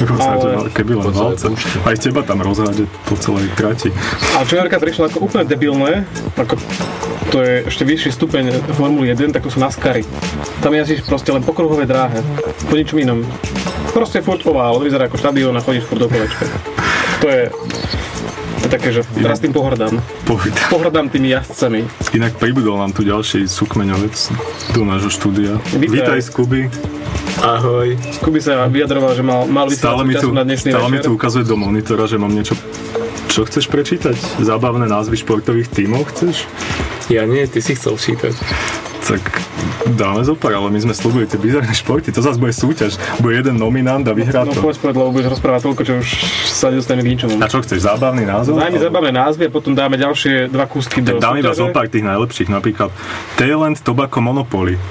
Speaker 4: rozhádže,
Speaker 6: ale-
Speaker 4: keby len
Speaker 5: púšti.
Speaker 4: Aj teba tam rozhádže po celej trati.
Speaker 6: A čo mi prišlo ako úplne debilné, ako to je ešte vyšší stupeň Formuly 1, tak to sú NASCARy. Tam jazdíš proste len po kruhovej dráhe, po ničom inom. Proste furt ovál, to vyzerá ako štadión a chodíš furt do kolečka. To je, to je také, že teraz tým pohrdám.
Speaker 4: Pohľad.
Speaker 6: Pohrdám tými jazdcami.
Speaker 4: Inak pribudol nám tu ďalší súkmeňovec do nášho štúdia.
Speaker 6: Vítaj.
Speaker 4: Vítaj Skuby.
Speaker 1: Ahoj.
Speaker 6: Skuby sa vyjadroval, že mal, mal
Speaker 4: Stále mi, tu,
Speaker 6: na dnešný
Speaker 4: stále mi
Speaker 6: večer.
Speaker 4: tu ukazuje do monitora, že mám niečo... Čo chceš prečítať? Zábavné názvy športových tímov chceš?
Speaker 1: Ja nie, ty si chcel čítať.
Speaker 4: Tak dáme zo pár, ale my sme slúbili tie bizarné športy, to zase bude súťaž. Bude jeden nominant a vyhrá
Speaker 6: No
Speaker 4: to.
Speaker 6: poď povedz, lebo budeš rozprávať toľko, čo už sa nedostaneme k ničomu.
Speaker 4: A čo chceš, zábavný názov?
Speaker 6: Daj mi
Speaker 4: Alebo-
Speaker 6: zabavné názvy a potom dáme ďalšie dva kúsky do
Speaker 4: Tak dám iba
Speaker 6: súťaže.
Speaker 4: zo pár tých najlepších, napríklad Thailand Tobacco Monopoly.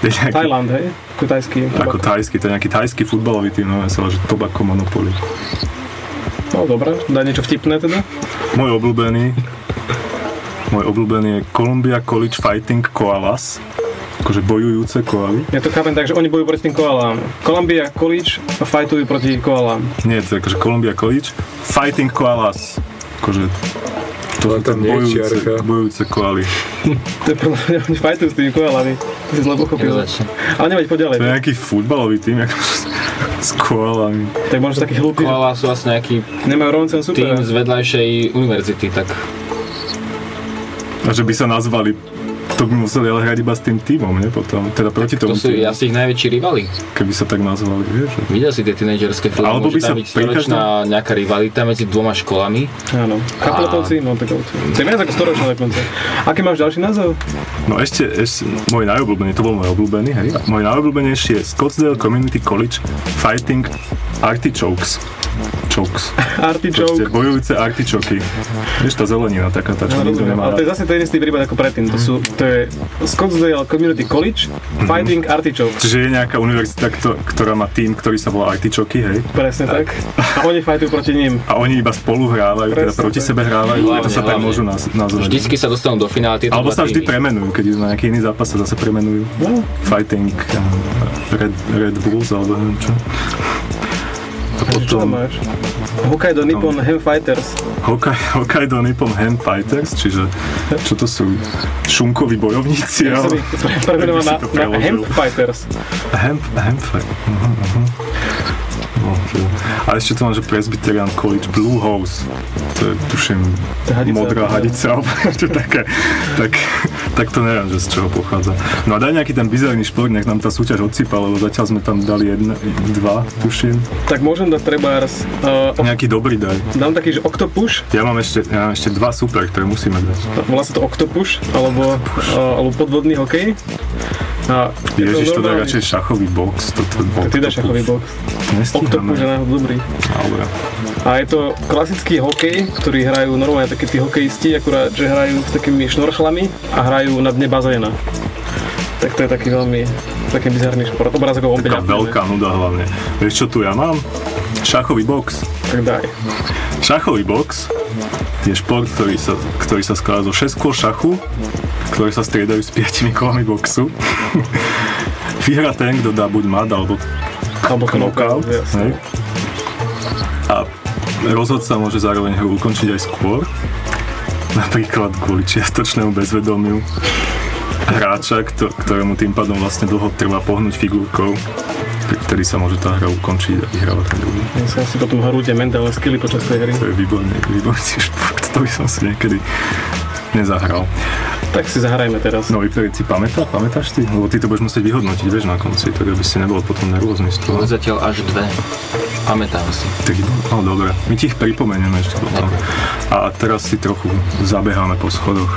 Speaker 4: Je nejaký,
Speaker 6: Thailand, hej? Ako tajský.
Speaker 4: ako tajský, to je nejaký tajský futbalový tým, no sa že Tobacco Monopoly.
Speaker 6: No dobré, daj niečo vtipné teda.
Speaker 4: Môj obľúbený, môj obľúbený je Columbia College Fighting Koalas, akože bojujúce koaly.
Speaker 6: Ja to chápem tak, že oni bojujú proti tým koalám. Columbia College fajtujú proti koalám.
Speaker 4: Nie, to je akože Columbia College Fighting Koalas, akože to sú
Speaker 1: tam
Speaker 4: bojujúce, bojujúce koaly.
Speaker 6: To je podľa mňa, oni fajtujú s tými koalami. Ty si zle pochopil. Ale neveď, poď ďalej.
Speaker 4: To je nejaký futbalový tým, ako, s koalami.
Speaker 6: Tak možno takí hlúpi, že
Speaker 5: Koala sú vlastne nejaký
Speaker 6: nemajú rovnocenú
Speaker 5: tým z vedľajšej univerzity, tak
Speaker 4: A že by sa nazvali, to by museli ale hrať iba s tým týmom, nie? Potom, teda proti
Speaker 5: to
Speaker 4: tomu
Speaker 5: sú
Speaker 4: týmu,
Speaker 5: asi ich najväčší rivali.
Speaker 4: keby sa tak nazvali, vieš?
Speaker 5: Videl si tie tínedžerské filmy,
Speaker 4: Alebo by sa
Speaker 5: byť storočná nejaká rivalita medzi dvoma školami.
Speaker 6: Áno. Kapletovci, Montekovci. To je viac ako storočná dokonca. Aký máš ďalší názov?
Speaker 4: No ešte, ešte môj najobľúbený, to bol môj obľúbený, hej. Môj najobľúbenejší je Scottsdale Community College Fighting Artichokes. Chokes. Proste
Speaker 6: Artichoke.
Speaker 4: bojujúce artičoky. Vieš, tá zelenina taká, tá, čo
Speaker 6: No,
Speaker 4: nikto nemá.
Speaker 6: ale to je zase ten istý prípad ako predtým. To, sú, to je Scottsdale Community College Fighting Artichokes.
Speaker 4: Čiže je nejaká univerzita, kto- ktorá má tým, ktorý sa volá artičoky, hej.
Speaker 6: Presne tak. A oni fajtujú proti ním.
Speaker 4: A oni iba spolu hrávajú, teda
Speaker 6: Presne
Speaker 4: proti
Speaker 6: tak.
Speaker 4: sebe hrávajú,
Speaker 5: Hlavne,
Speaker 4: preto sa tak
Speaker 5: hlavne.
Speaker 4: môžu naz- nazvať.
Speaker 5: Vždycky sa dostanú do finále tieto
Speaker 4: Alebo sa vždy
Speaker 5: týmy.
Speaker 4: premenujú, keď idú na nejaký iný zápas, sa zase premenujú.
Speaker 6: No,
Speaker 4: Fighting uh, Red, Red Bulls, alebo neviem čo. Potom?
Speaker 6: Hokkaido Nippon Ham Fighters.
Speaker 4: Hokkaido, Nippon Hand Fighters, čiže čo to sú šunkoví bojovníci,
Speaker 6: Ja
Speaker 4: ale
Speaker 6: ich premenovaný na, na. Hemp Fighters.
Speaker 4: Hemp, hemp fight. Uh-huh, uh-huh. No, že- a ešte tu mám, že Presbyterian College Blue Hose. To je, tuším,
Speaker 6: To hadica.
Speaker 4: modrá hadica, alebo také. Tak, tak to neviem, že z čoho pochádza. No a daj nejaký ten bizarný šport, nech nám tá súťaž odsypa, lebo zatiaľ sme tam dali jedne, dva, tuším.
Speaker 6: Tak môžem dať trebárs. Uh,
Speaker 4: Nejaký dobrý daj.
Speaker 6: dám taký, že Octopush.
Speaker 4: Ja mám ešte, ja mám ešte dva super, ktoré musíme dať.
Speaker 6: Volá sa to Octopush, alebo, uh, alebo podvodný hokej. Je
Speaker 4: Ježiš, to daj
Speaker 6: normálne-
Speaker 4: radšej šachový box. To, to,
Speaker 6: Tak ty dáš šachový box. Octopush je náhodou dobrý.
Speaker 4: Dobre.
Speaker 6: A je to klasický hokej, ktorý hrajú normálne takí tí hokejisti, akurát, že hrajú s takými šnorchlami a hrajú na dne bazéna. Tak to je taký veľmi, taký bizarný šport. Obrázok ho
Speaker 4: Taká veľká nuda hlavne. Vieš čo tu ja mám? Šachový box.
Speaker 6: Tak daj.
Speaker 4: Šachový box je šport, ktorý sa, ktorý sa skladá zo 6 kôl šachu, ktoré sa striedajú s 5 kolami boxu. Vyhrá ten, kto dá buď mat, alebo
Speaker 6: Alebo
Speaker 4: knockout. A rozhodca môže zároveň hru ukončiť aj skôr. Napríklad kvôli čiastočnému bezvedomiu hráča, kto- ktorému tým pádom vlastne dlho trvá pohnúť figurkou, ktorý sa môže tá hra ukončiť a vyhráva ten druhý.
Speaker 6: Ja asi potom hrú tie mentálne skilly počas tej hry.
Speaker 4: To je výborný, výborný šport, to by som si niekedy nezahral.
Speaker 6: Tak si zahrajme teraz.
Speaker 4: Nový period si pamätá, pamätáš ty? Lebo ty to budeš musieť vyhodnotiť, vieš, na konci, tak aby si nebol potom nervózny z toho.
Speaker 5: Zatiaľ až dve. Pamätám si.
Speaker 4: Tri, no dobre, my ti ich pripomenieme ešte potom. A teraz si trochu zabeháme po schodoch.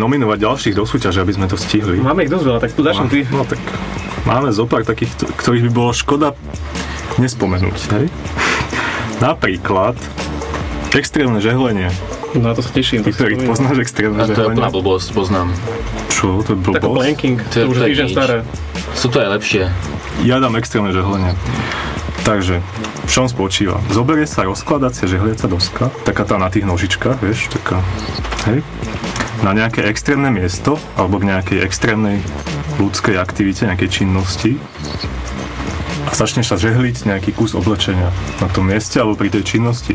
Speaker 4: Nominovať ďalších do súťaže, aby sme to stihli.
Speaker 6: Máme ich dosť veľa, tak tu začnem ty.
Speaker 4: No tak máme zo pár takých, ktorých by bolo škoda nespomenúť, hej? Napríklad extrémne žehlenie.
Speaker 6: No na to sa teším.
Speaker 4: Ty, ktorý poznáš extrémne
Speaker 5: A to je úplná
Speaker 4: žehlenie?
Speaker 5: blbosť, poznám.
Speaker 4: Čo? To je
Speaker 6: Tako
Speaker 4: blbosť?
Speaker 6: planking,
Speaker 5: To
Speaker 6: to,
Speaker 5: je-
Speaker 6: už
Speaker 5: to
Speaker 6: je
Speaker 5: je
Speaker 6: týždeň staré.
Speaker 5: Sú to aj lepšie.
Speaker 4: Ja dám extrémne žehlenie. Takže, v čom spočíva? Zoberie sa rozkladacia žehliaca doska, taká tá na tých nožičkách, vieš, taká, hej, na nejaké extrémne miesto, alebo k nejakej extrémnej ľudskej aktivite, nejakej činnosti a začneš sa žehliť nejaký kus oblečenia na tom mieste alebo pri tej činnosti.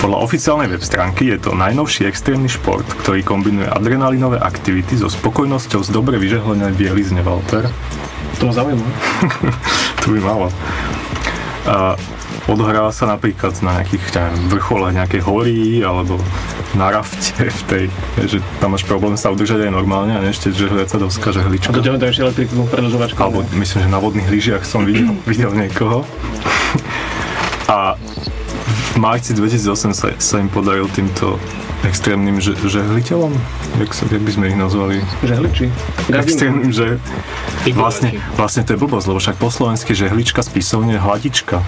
Speaker 4: Podľa oficiálnej web stránky je to najnovší extrémny šport, ktorý kombinuje adrenalinové aktivity so spokojnosťou z dobre vyžehlenej bielizne, Walter.
Speaker 6: To ma zaujíma.
Speaker 4: To by malo. Odohráva sa napríklad na nejakých neviem, vrcholách nejakej hory alebo na rafte v tej, že tam máš problém sa udržať aj normálne a ešte žehliaca doska,
Speaker 6: A
Speaker 4: žehlička.
Speaker 6: do ďalej ešte elektriku predlžovačku.
Speaker 4: Alebo myslím, že na vodných lyžiach som videl, videl niekoho. V marci 2008 sa, sa im podaril týmto extrémnym že, žehliteľom, jak, sa, jak by sme ich nazvali,
Speaker 6: Žehliči.
Speaker 4: Extrémnym, že vlastne, vlastne to je blbosť, lebo však po slovensky žehlička spisovne hladička.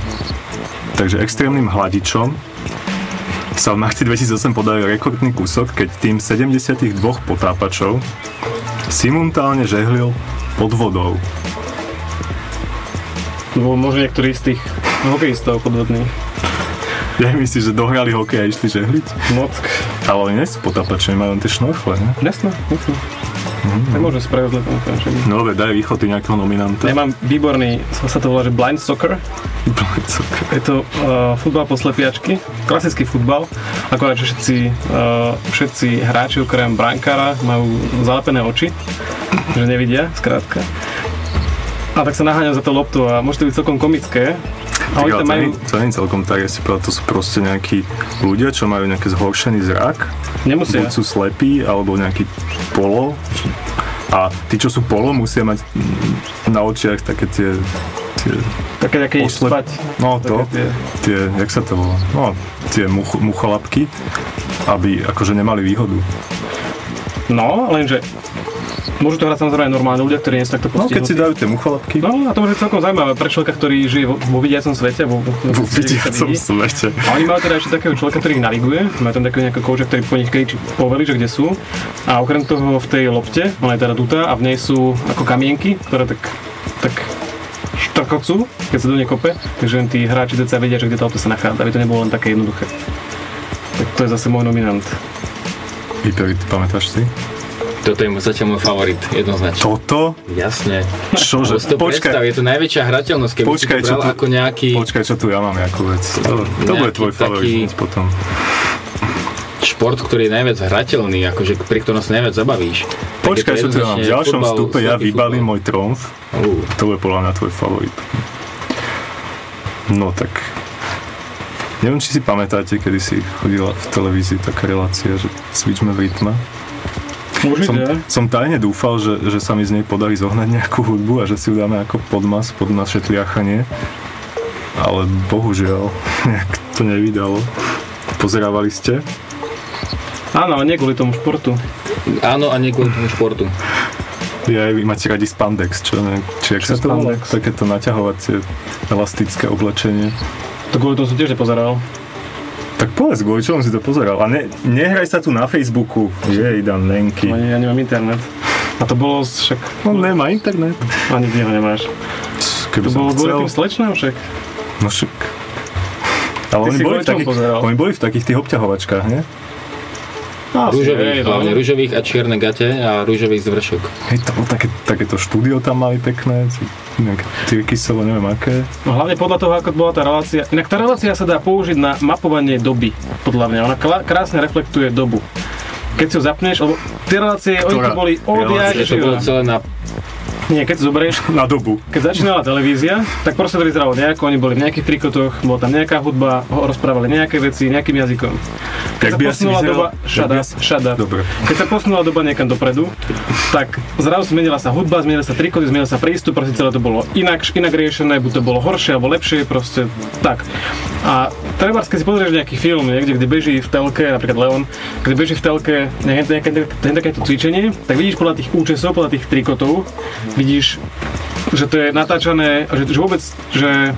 Speaker 4: Takže extrémnym hladičom sa v marci 2008 podaril rekordný kúsok, keď tým 72 potápačov simultálne žehlil pod vodou.
Speaker 6: Lebo možno niektorý z tých hokejistov podvodných.
Speaker 4: Ja myslíš, že dohrali hokej a išli žehliť?
Speaker 6: Mock.
Speaker 4: Ale oni nie sú potápači, oni majú len tie šnorchle, ne?
Speaker 6: Jasné, jasné. Tak môžem spraviť zle tomu.
Speaker 4: No dobre, daj rýchlo ty nejakého nominanta.
Speaker 6: Ja mám výborný, sa to volá, že blind soccer. Je to uh, futbal po slepiačky, klasický futbal, akorát, že všetci, uh, všetci hráči okrem brankára majú zalepené oči, že nevidia, skrátka. A tak sa naháňajú za to loptu a môže to byť celkom komické. A oni tam majú,
Speaker 4: to nie je celkom tak, ja si povedal, to sú proste nejakí ľudia, čo majú nejaký zhoršený zrak,
Speaker 6: nemusia,
Speaker 4: buď sú slepí, alebo nejaký polo. A tí, čo sú polo, musia mať na očiach také tie,
Speaker 6: také nejaké
Speaker 4: oslep-
Speaker 6: spať.
Speaker 4: no to,
Speaker 6: tie,
Speaker 4: tie, jak sa to volá, no tie much, mucholapky, aby akože nemali výhodu.
Speaker 6: no, lenže môžu to hrať samozrejme normálne ľudia, ktorí nie sú takto
Speaker 4: No keď si
Speaker 6: postihnutí.
Speaker 4: dajú tie mucholapky,
Speaker 6: No a to môže byť celkom zaujímavé pre človeka, ktorý žije vo, vo vidiacom svete, vo, vo,
Speaker 4: vidiacom svete.
Speaker 6: A oni majú teda ešte takého človeka, ktorý ich naviguje, majú tam takého nejakého kouča, ktorý po nich kričí poveli, že kde sú. A okrem toho v tej lopte, ona je teda dutá a v nej sú ako kamienky, ktoré tak, tak štrkocú, keď sa do nej kope, takže len tí hráči deca vedia, že kde tá lopta sa nachádza, aby to nebolo len také jednoduché. Tak to je zase môj nominant.
Speaker 4: Hyper, pamätáš si?
Speaker 5: Toto je zatiaľ môj favorit, jednoznačne.
Speaker 4: Toto?
Speaker 5: Jasne.
Speaker 4: Čože?
Speaker 5: To predstav, je to najväčšia hrateľnosť, keby
Speaker 4: Počkaj,
Speaker 5: si to bral
Speaker 4: tu-
Speaker 5: ako nejaký
Speaker 4: Počkaj, čo tu ja mám nejakú vec. To, to bude tvoj favorit
Speaker 5: taký-
Speaker 4: hneď potom.
Speaker 5: šport, ktorý je najviac hrateľný, akože pri ktorom sa najviac zabavíš.
Speaker 4: Počkaj,
Speaker 5: je
Speaker 4: čo tu ja mám. V ďalšom
Speaker 5: futbal,
Speaker 4: vstupe ja vybalím
Speaker 5: futbal.
Speaker 4: môj tromf.
Speaker 5: Ú,
Speaker 4: To bude podľa mňa tvoj favorit. No tak... Neviem, či si pamätáte, kedy si chodila v televízii taká relácia, že cvičme v rytme. Som,
Speaker 6: Určite.
Speaker 4: som tajne dúfal, že, že sa mi z nej podarí zohnať nejakú hudbu a že si ju dáme ako podmas pod naše tliachanie. Ale bohužiaľ, nejak to nevydalo. Pozerávali ste?
Speaker 6: Áno, ale nie kvôli tomu športu.
Speaker 5: Áno, a nie kvôli tomu športu.
Speaker 4: Ja vy máte radi spandex, čo ne? Či jak sa to volá? Takéto naťahovacie elastické oblečenie.
Speaker 6: To kvôli tomu som tiež nepozeral.
Speaker 4: Tak povedz, kvôli čomu si to pozeral. A ne, nehraj sa tu na Facebooku. Jej, Dan Lenky.
Speaker 6: Ani ja nemám internet. A to bolo však...
Speaker 4: On nemá internet.
Speaker 6: Ani ty ho nemáš.
Speaker 4: Keby
Speaker 6: To bolo kvôli tým slečnám však.
Speaker 4: No však. Ale oni boli, v takých, oni boli v takých tých obťahovačkách, nie?
Speaker 5: Rúžových,
Speaker 6: no.
Speaker 5: hlavne rúžových a čierne gate a rúžových zvršok.
Speaker 4: Hej, to bolo také, takéto štúdio tam mali pekné, Tyrkisovo, neviem aké.
Speaker 6: No hlavne podľa toho, ako bola tá relácia. Inak tá relácia sa dá použiť na mapovanie doby, podľa mňa. Ona kla- krásne reflektuje dobu. Keď si ho zapneš, lebo tie relácie, oni
Speaker 4: Ktorá
Speaker 6: to boli odjak,
Speaker 5: to bolo celé na
Speaker 6: Nie, keď zoberieš,
Speaker 4: Na dobu.
Speaker 6: keď začínala televízia, tak proste to vyzeralo nejako, oni boli v nejakých trikotoch, bola tam nejaká hudba, rozprávali nejaké veci nejakým jazykom. Keď sa
Speaker 4: by asi
Speaker 6: posunula
Speaker 4: vyzeral-
Speaker 6: doba,
Speaker 4: by
Speaker 6: up.
Speaker 4: Dobre.
Speaker 6: Keď sa posunula doba niekam dopredu, tak zrazu zmenila sa hudba, zmenila sa trikoty, zmenil sa prístup, proste celé to bolo inak, inak riešené, buď to bolo horšie alebo lepšie, proste tak. A Treba, keď si pozrieš nejaký film, niekde, kde beží v telke, napríklad Leon, kde beží v telke nejaké, nejaké, nejaké, takéto cvičenie, tak vidíš podľa tých účesov, podľa tých trikotov, vidíš, že to je natáčané, že, že vôbec, že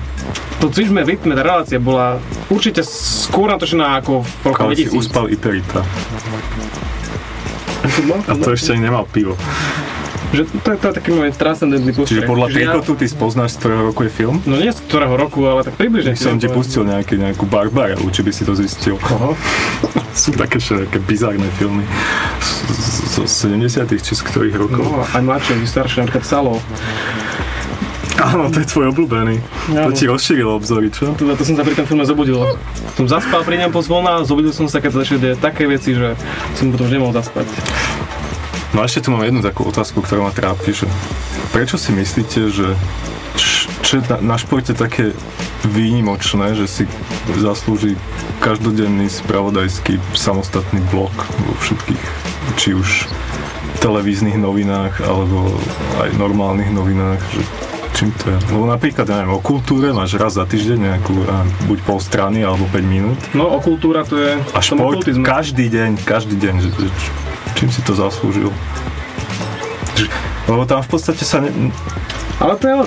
Speaker 6: to cvičme v rytme, tá relácia bola určite skôr natočená ako v roku
Speaker 4: Ale si
Speaker 6: 2000.
Speaker 4: uspal Iperita. A to ešte ani nemal pivo.
Speaker 6: Že to, to je taký môj transcendentný postreh.
Speaker 4: Čiže podľa
Speaker 6: Čiže ja-
Speaker 4: trikotu ty spoznáš, z ktorého roku je film?
Speaker 6: No nie z ktorého roku, ale tak približne.
Speaker 4: Som ti pustil nejaký, nejakú Barbarelu, či by si to zistil.
Speaker 6: Koho?
Speaker 4: Sú také všelijaké bizarné filmy zo 70 či z ktorých rokov.
Speaker 6: No, aj mladšie, aj staršie, napríklad Salo.
Speaker 4: Áno, to je tvoj obľúbený. To
Speaker 6: Áno.
Speaker 4: ti rozšírilo obzory, čo?
Speaker 6: To, to som sa pri tom filme zobudil. Som zaspal pri ňom pozvolná, zobudil som sa, keď začali diať také veci, že som potom už nemohol zaspať.
Speaker 4: No a ešte tu mám jednu takú otázku, ktorá ma trápi, že prečo si myslíte, že čo je na, na športe také výnimočné, že si zaslúži každodenný spravodajský samostatný blok vo všetkých, či už televíznych novinách, alebo aj normálnych novinách, že čím to je? Lebo napríklad, ja neviem, o kultúre máš raz za týždeň nejakú, ja neviem, buď pol strany, alebo 5 minút.
Speaker 6: No, o kultúra to je...
Speaker 4: A šport každý deň, každý deň, že, že, čím si to zaslúžil. Lebo tam v podstate sa ne,
Speaker 6: Ale to je, ale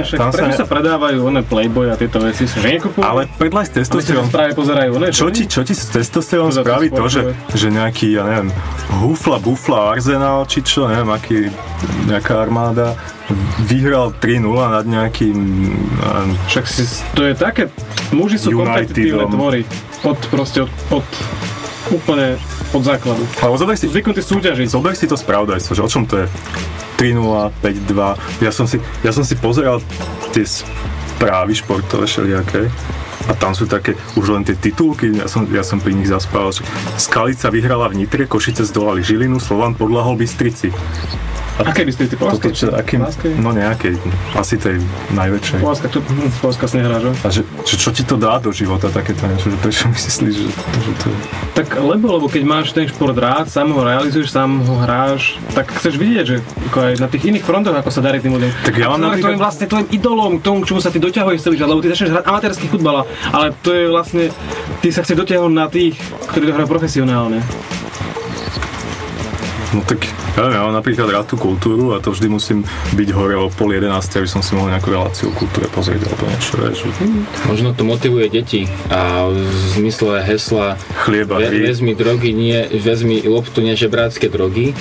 Speaker 6: však
Speaker 4: tam sa ne-
Speaker 6: sa predávajú one Playboy a tieto veci, že nekupujú?
Speaker 4: ale predľaj s testosterom,
Speaker 6: práve pozerajú, ne?
Speaker 4: čo ti, čo ti s testosterom
Speaker 6: Čo za to
Speaker 4: spraví to, že, že nejaký, ja neviem, hufla, bufla, arzenál, či čo, neviem, aký, nejaká armáda vyhral 3-0 nad nejakým, ja neviem,
Speaker 6: Však si, to je také, muži sú
Speaker 4: Unitedom.
Speaker 6: kompetitívne tvory. Od proste, od, od úplne od základu.
Speaker 4: ale zober si,
Speaker 6: Sú zvyknutí súťažiť.
Speaker 4: zober si to spravodajstvo, že o čom to je? 3-0, 5-2, ja som si, ja som si pozeral tie správy športové všelijaké a tam sú také, už len tie titulky, ja som, ja som pri nich zaspal, že Skalica vyhrala v Nitre, Košice zdolali Žilinu, Slovan podľahol Bystrici.
Speaker 6: Aké by ste ty
Speaker 4: Toto
Speaker 6: Polskej?
Speaker 4: čo, akým,
Speaker 6: Polskej?
Speaker 4: no nejakej, asi tej najväčšej.
Speaker 6: Polska, čo, hm, Polska si nehrá, že?
Speaker 4: A že, že čo ti to dá do života takéto niečo, že prečo myslíš, že, že to je...
Speaker 6: Tak lebo, lebo keď máš ten šport rád, sám ho realizuješ, sám ho hráš, tak chceš vidieť, že ako aj na tých iných frontoch, ako sa darí tým ľuďom.
Speaker 4: Tak ja mám napríklad-
Speaker 6: tvojim vlastne tvojim idolom, k tomu, k čomu sa ty doťahuješ celý lebo ty začneš hrať amatérsky futbal, ale to je vlastne, ty sa chceš dotiahnuť na tých, ktorí to hrajú profesionálne.
Speaker 4: No tak, ja ja mám napríklad rád tú kultúru a to vždy musím byť hore o pol 11, aby som si mohol nejakú reláciu o kultúre pozrieť alebo niečo, vieš, že
Speaker 5: Možno to motivuje deti a v zmysle hesla
Speaker 4: chlieba,
Speaker 5: ve, vezmi drogy, nie, vezmi loptu, nie žebrácké drogy.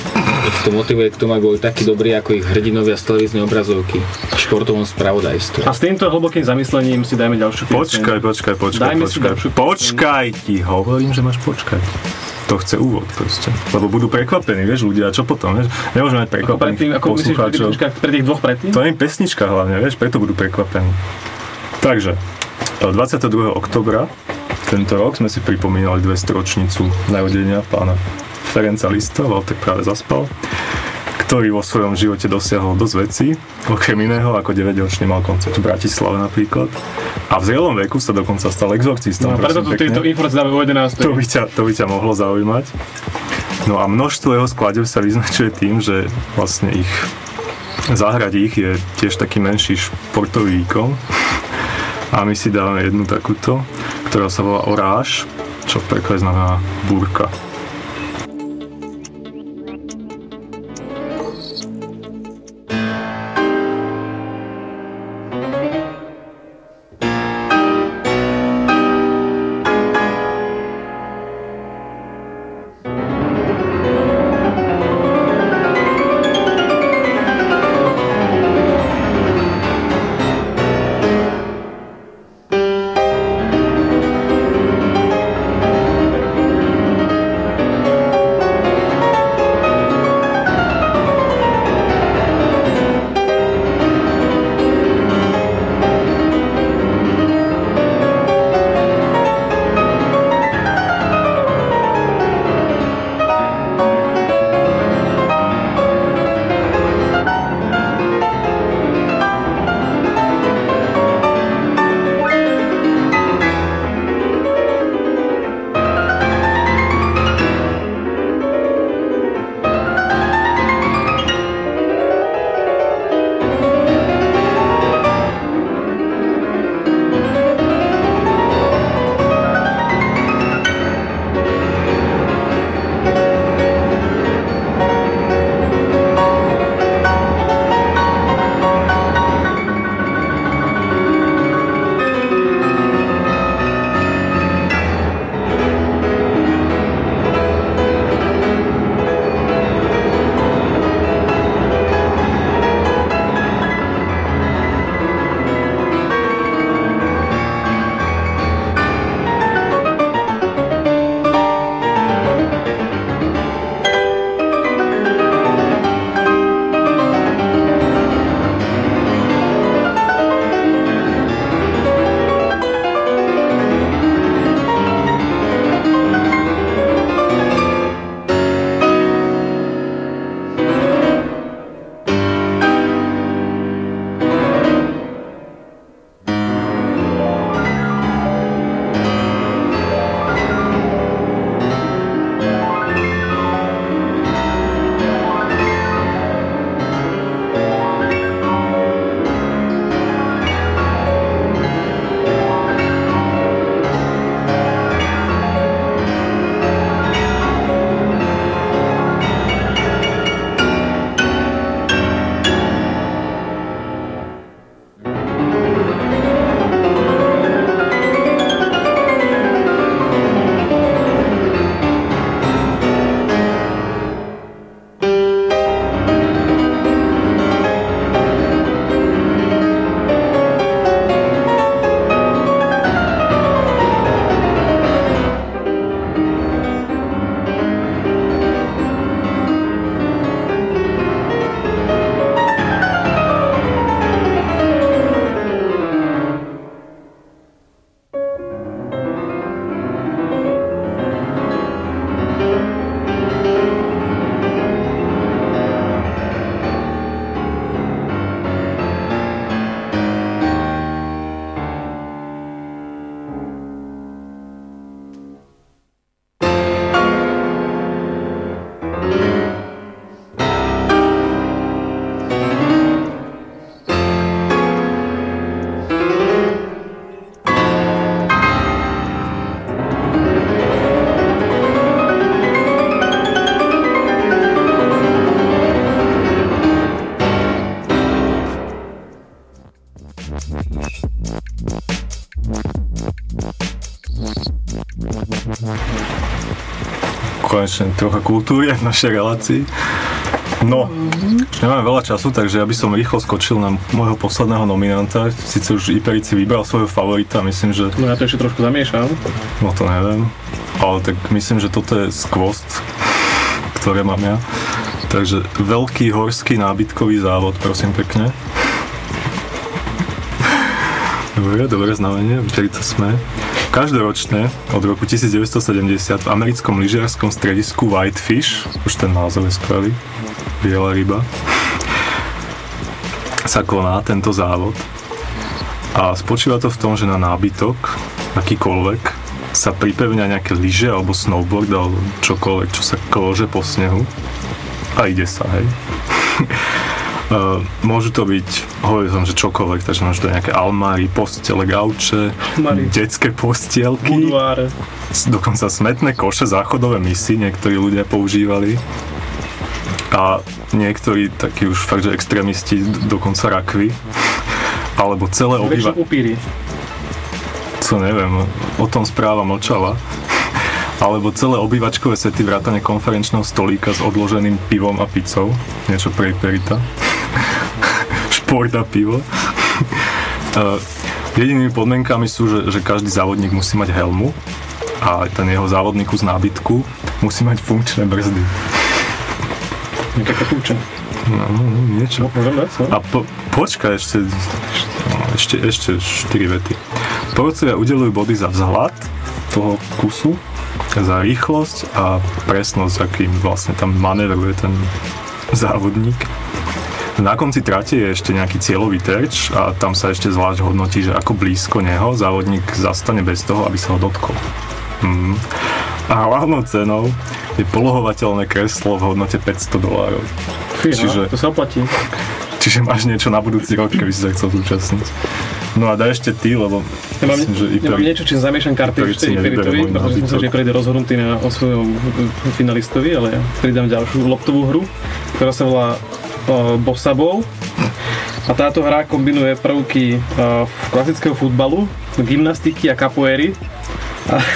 Speaker 5: Ich to motivuje k tomu, aby boli takí dobrí ako ich hrdinovia z televíznej obrazovky v športovom spravodajstve.
Speaker 6: A s týmto hlbokým zamyslením si dajme ďalšiu pieseň.
Speaker 4: Počkaj, počkaj, počkaj,
Speaker 6: Dajme
Speaker 4: počkaj. Počkaj ti, hovorím, že máš počkať. To chce úvod proste. Lebo budú prekvapení, vieš, ľudia, a čo potom, vieš? Nemôžeme mať
Speaker 6: Ako predtým,
Speaker 4: prekvapených
Speaker 6: ako myslíš, pri tých, dvoch predtým?
Speaker 4: To je pesnička hlavne, vieš, preto budú prekvapení. Takže, 22. oktobra tento rok sme si pripomínali 200 ročnicu narodenia pána Ferenca Lista, Walter práve zaspal, ktorý vo svojom živote dosiahol dosť vecí, okrem iného ako 9-ročný mal koncert v Bratislave napríklad. A v zrelom veku sa dokonca stal exorcistom.
Speaker 6: No, preto tu tieto informácie dáme o 11.
Speaker 4: To by, ťa, to by ťa mohlo zaujímať. No a množstvo jeho skladieb sa vyznačuje tým, že vlastne ich zahrať ich je tiež taký menší športový výkon. A my si dáme jednu takúto, ktorá sa volá Oráž, čo v preklade znamená búrka. Konečne trocha kultúry v našej relácii. No, nemáme veľa času, takže ja by som rýchlo skočil na môjho posledného nominanta. Sice už Iperici vybral svojho favorita, myslím, že...
Speaker 6: No ja to ešte trošku zamiešam.
Speaker 4: No to neviem. Ale tak myslím, že toto je skvost, ktoré mám ja. Takže veľký horský nábytkový závod, prosím pekne. Dobre, dobré znamenie, to sme. Každoročne od roku 1970 v americkom lyžiarskom stredisku Whitefish, už ten názov je skvelý, biela ryba, sa koná tento závod. A spočíva to v tom, že na nábytok, akýkoľvek, sa pripevňa nejaké lyže alebo snowboard alebo čokoľvek, čo sa klože po snehu a ide sa, hej. Uh, môžu to byť, hovoril som, že čokoľvek, takže môžu to nejaké almári, postele, gauče,
Speaker 6: Almári.
Speaker 4: detské postielky,
Speaker 6: Buduáre.
Speaker 4: dokonca smetné koše, záchodové misy niektorí ľudia používali a niektorí takí už fakt, že extrémisti, dokonca rakvy alebo celé.
Speaker 6: Väčšinou upíry.
Speaker 4: Co neviem, o tom správa mlčala. Alebo celé obývačkové sety vrátane konferenčného stolíka s odloženým pivom a pizzou. Niečo pre Iperita. Šport a pivo. Uh, Jedinými podmienkami sú, že, že každý závodník musí mať helmu a ten jeho závodný kus nábytku musí mať funkčné brzdy.
Speaker 6: Nejaká kapúča.
Speaker 4: No, no, no, niečo.
Speaker 6: Môžem dať, no?
Speaker 4: A po, počkaj, ešte, no, ešte, ešte 4 vety. Porodcovia udelujú body za vzhľad toho kusu, za rýchlosť a presnosť, akým vlastne tam manévruje ten závodník. Na konci trate je ešte nejaký cieľový terč a tam sa ešte zvlášť hodnotí, že ako blízko neho závodník zastane bez toho, aby sa ho dotkol. Mm. A hlavnou cenou je polohovateľné kreslo v hodnote 500 dolárov. Čiže-
Speaker 6: to sa oplatí.
Speaker 4: Čiže máš niečo na budúci rok, keby si sa chcel zúčastniť. No a daj ešte ty, lebo
Speaker 6: Ja mám,
Speaker 4: myslím, že
Speaker 6: ja mám
Speaker 4: Iperi...
Speaker 6: niečo, čím zamiešam karty ešte Iperitovi, pretože som že prejde rozhodnutý na, o svojom eh, finalistovi, ale ja pridám ďalšiu loptovú hru, ktorá sa volá uh, Bossaball. A táto hra kombinuje prvky uh, klasického futbalu, gymnastiky a capoeiry. A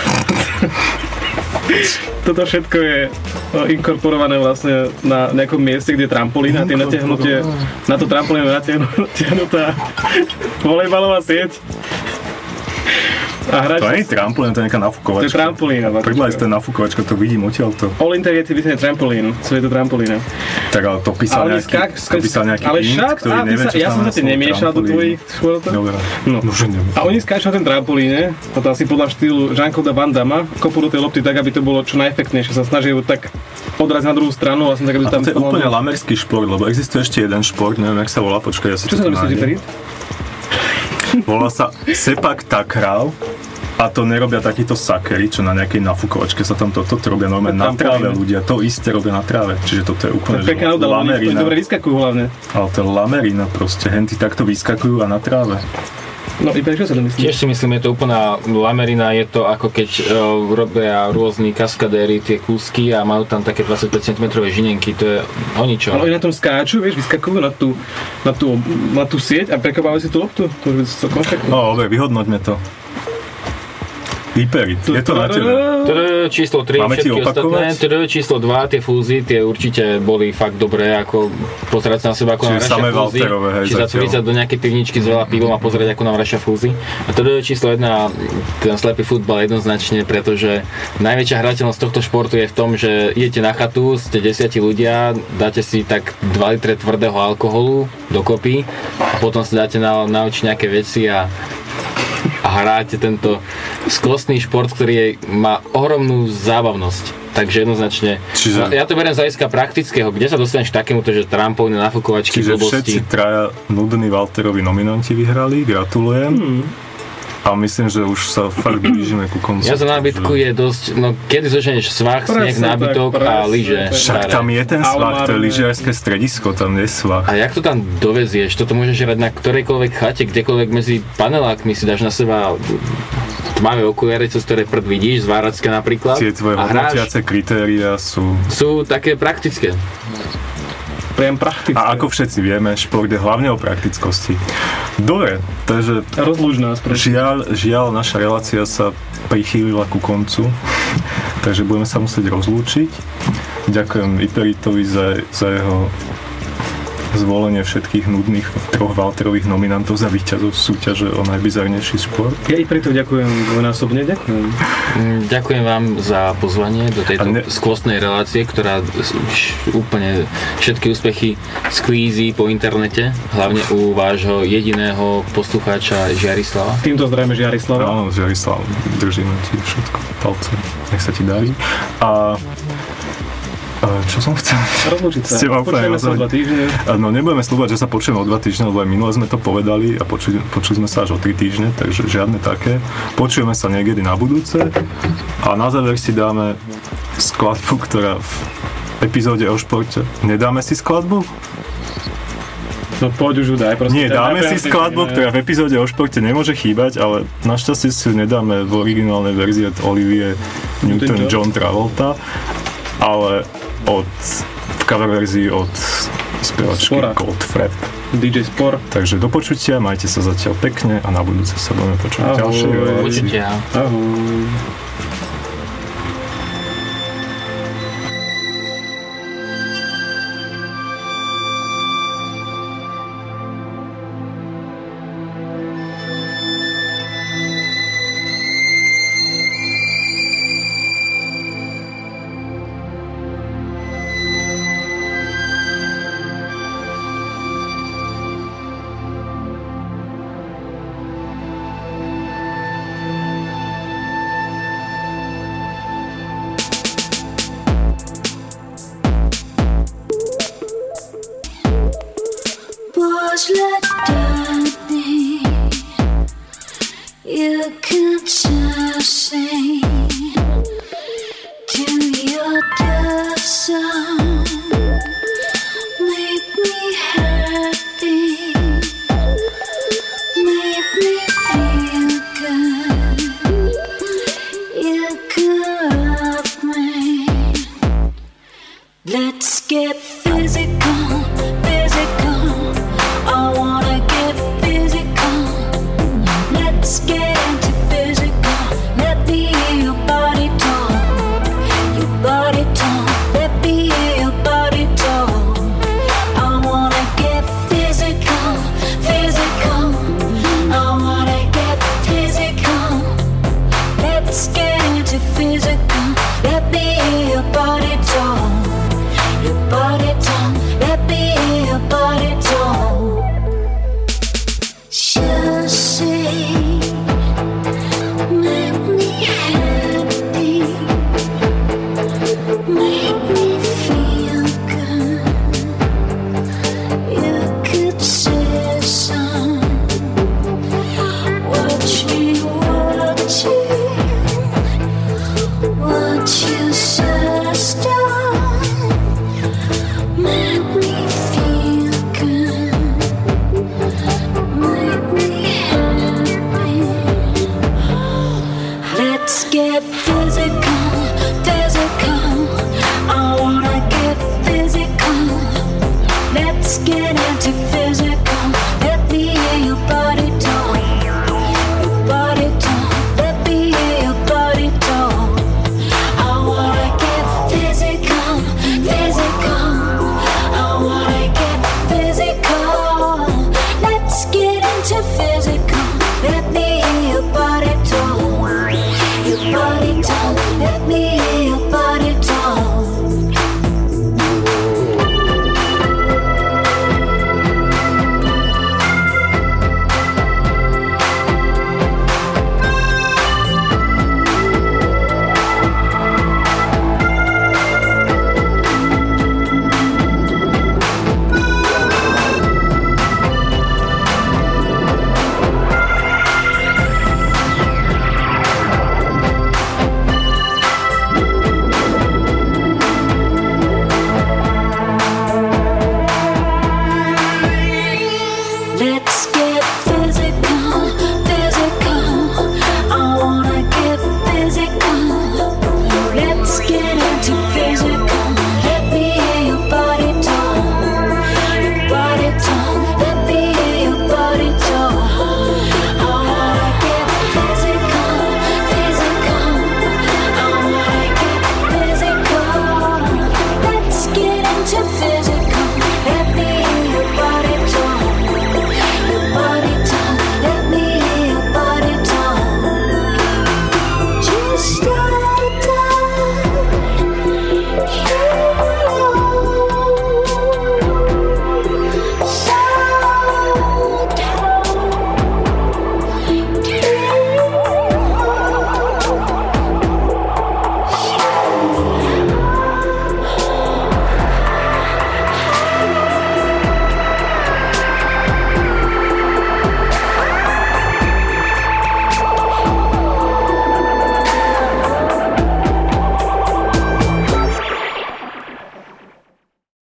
Speaker 6: toto všetko je uh, inkorporované vlastne na nejakom mieste, kde je trampolín a tie natiahnutie, na to trampolín je natiahnu- natiahnutá volejbalová sieť. A hráč
Speaker 4: To nie je trampolín, to je nejaká
Speaker 6: to je
Speaker 4: nafúkovačka.
Speaker 6: trampolína.
Speaker 4: Pribla je to nafúkovačka, to vidím odtiaľto.
Speaker 6: All Inter je vysne trampolín, co je to trampolína.
Speaker 4: Tak ale to písal
Speaker 6: Ale
Speaker 4: nejaký,
Speaker 6: skak,
Speaker 4: to písal nejaký
Speaker 6: ale
Speaker 4: int,
Speaker 6: šat,
Speaker 4: ktorý
Speaker 6: a ty
Speaker 4: nevie,
Speaker 6: sa,
Speaker 4: čo
Speaker 6: ja som sa ti nemiešal do tvojich športov.
Speaker 4: Dobre,
Speaker 6: No.
Speaker 4: no že neviem.
Speaker 6: A oni skáču na ten trampolíne, a to asi podľa štýlu Jean-Claude Van Damme, kopu do tej lopty tak, aby to bolo čo najefektnejšie. Sa snažia tak odraziť na druhú stranu, vlastne tak, aby
Speaker 4: A
Speaker 6: to tam...
Speaker 4: to je úplne lamerský šport, lebo existuje ešte jeden šport, neviem, jak sa volá, počkaj, ja si
Speaker 6: Čo
Speaker 4: to
Speaker 6: sa
Speaker 4: nájdem.
Speaker 6: Perit?
Speaker 4: Volá sa Sepak Takrav a to nerobia takíto sakery, čo na nejakej nafúkovačke sa tam toto, to robia normálne na tráve ľudia, to isté robia na tráve, čiže toto je úplne že
Speaker 6: Pekná udalo, oni
Speaker 4: lamerina,
Speaker 6: dobre vyskakujú hlavne.
Speaker 4: ale to je lamerina proste, henty takto vyskakujú a na tráve.
Speaker 6: No i prečo sa to myslíš?
Speaker 5: Tiež si myslím, je to úplná lamerina, je to ako keď uh, robia rôzni kaskadéry tie kúsky a majú tam také 25 cm žinenky, to je o ničom.
Speaker 6: Ale oni na tom skáču, vieš, vyskakujú na tú, na tú, na tú sieť a prekopávajú si tú loptu. To už by to.
Speaker 4: No, dobre, vyhodnoťme to. Hyperit, je to na tebe.
Speaker 5: Číslo 3,
Speaker 4: Máme
Speaker 5: všetky ostatné. číslo 2, tie fúzy, tie určite boli fakt dobré, ako pozerať sa na seba, ako
Speaker 4: Čiže
Speaker 5: nám rašia fúzy.
Speaker 4: Walterové, hej,
Speaker 5: Či zatvoriť sa do nejakej pivničky s veľa pivom a pozerať, ako nám rašia fúzy. A tr, číslo 1, ten slepý futbal jednoznačne, pretože najväčšia hrateľnosť tohto športu je v tom, že idete na chatu, ste desiatí ľudia, dáte si tak 2 litre tvrdého alkoholu dokopy a potom si dáte na, na oči nejaké veci a a hráte tento skvostný šport, ktorý je, má ohromnú zábavnosť. Takže jednoznačne,
Speaker 4: Čiže-
Speaker 5: ja to beriem z hľadiska praktického, kde sa dostaneš k takémuto, že trampolíny, nafukovačky,
Speaker 4: Čiže
Speaker 5: blbosti.
Speaker 4: všetci traja nudní Walterovi nominanti vyhrali, gratulujem.
Speaker 6: Hmm.
Speaker 4: A myslím, že už sa fakt blížime ku koncu.
Speaker 5: Ja za nábytku je dosť, no kedy zoženeš svah, sneh,
Speaker 6: Presne
Speaker 5: nábytok a lyže.
Speaker 4: Však tam je ten svah, to je
Speaker 6: Almarné.
Speaker 4: lyžiarske stredisko, tam je svah.
Speaker 5: A jak to tam dovezieš? Toto môžeš hrať na ktorejkoľvek chate, kdekoľvek medzi panelákmi si dáš na seba tmavé okuliare, cez ktoré prd vidíš, z Váradska napríklad.
Speaker 4: Tie tvoje hodnotiace kritéria sú...
Speaker 5: sú také praktické.
Speaker 6: Priam praktické.
Speaker 4: A ako všetci vieme, šport je hlavne o praktickosti. Dobre, takže
Speaker 6: Rozlúž nás, prečo?
Speaker 4: žiaľ, žiaľ, naša relácia sa prichýlila ku koncu. takže budeme sa musieť rozlúčiť. Ďakujem Iperitovi za, za jeho zvolenie všetkých nudných troch Valterových nominantov za víťazov súťaže o najbizarnejší šport.
Speaker 10: Ja i preto ďakujem dvojnásobne, ďakujem.
Speaker 5: Mm, Ďakujem vám za pozvanie do tejto
Speaker 4: ne-
Speaker 5: skvostnej relácie, ktorá úplne všetky úspechy sklízi po internete, hlavne u vášho jediného poslucháča Žiarislava.
Speaker 10: Týmto zdravíme Žiarislava.
Speaker 4: Áno, Žiarislav, držíme ti všetko palce, nech sa ti darí. A a čo som chcel?
Speaker 10: Rozlúčiť sa.
Speaker 4: Úplne
Speaker 10: Počujeme sa o dva týždne.
Speaker 4: No nebudeme slúbať, že sa počujeme o dva týždne, lebo aj minule sme to povedali a počuli, počuli sme sa až o tri týždne, takže žiadne také. Počujeme sa niekedy na budúce a na záver si dáme skladbu, ktorá v epizóde o športe. Nedáme si skladbu?
Speaker 10: No poď už ju daj, proste.
Speaker 4: Nie, dáme si skladbu, ktorá v epizóde o športe nemôže chýbať, ale našťastie si ju nedáme v originálnej verzii od Olivie Newton John Travolta, ale od, v cover verzii od spevačky
Speaker 10: Spora.
Speaker 4: Goldfrapp.
Speaker 10: DJ Spor.
Speaker 4: Takže do počutia, majte sa zatiaľ pekne a na budúce sa budeme počuť v
Speaker 10: Ahoj. Ahoj.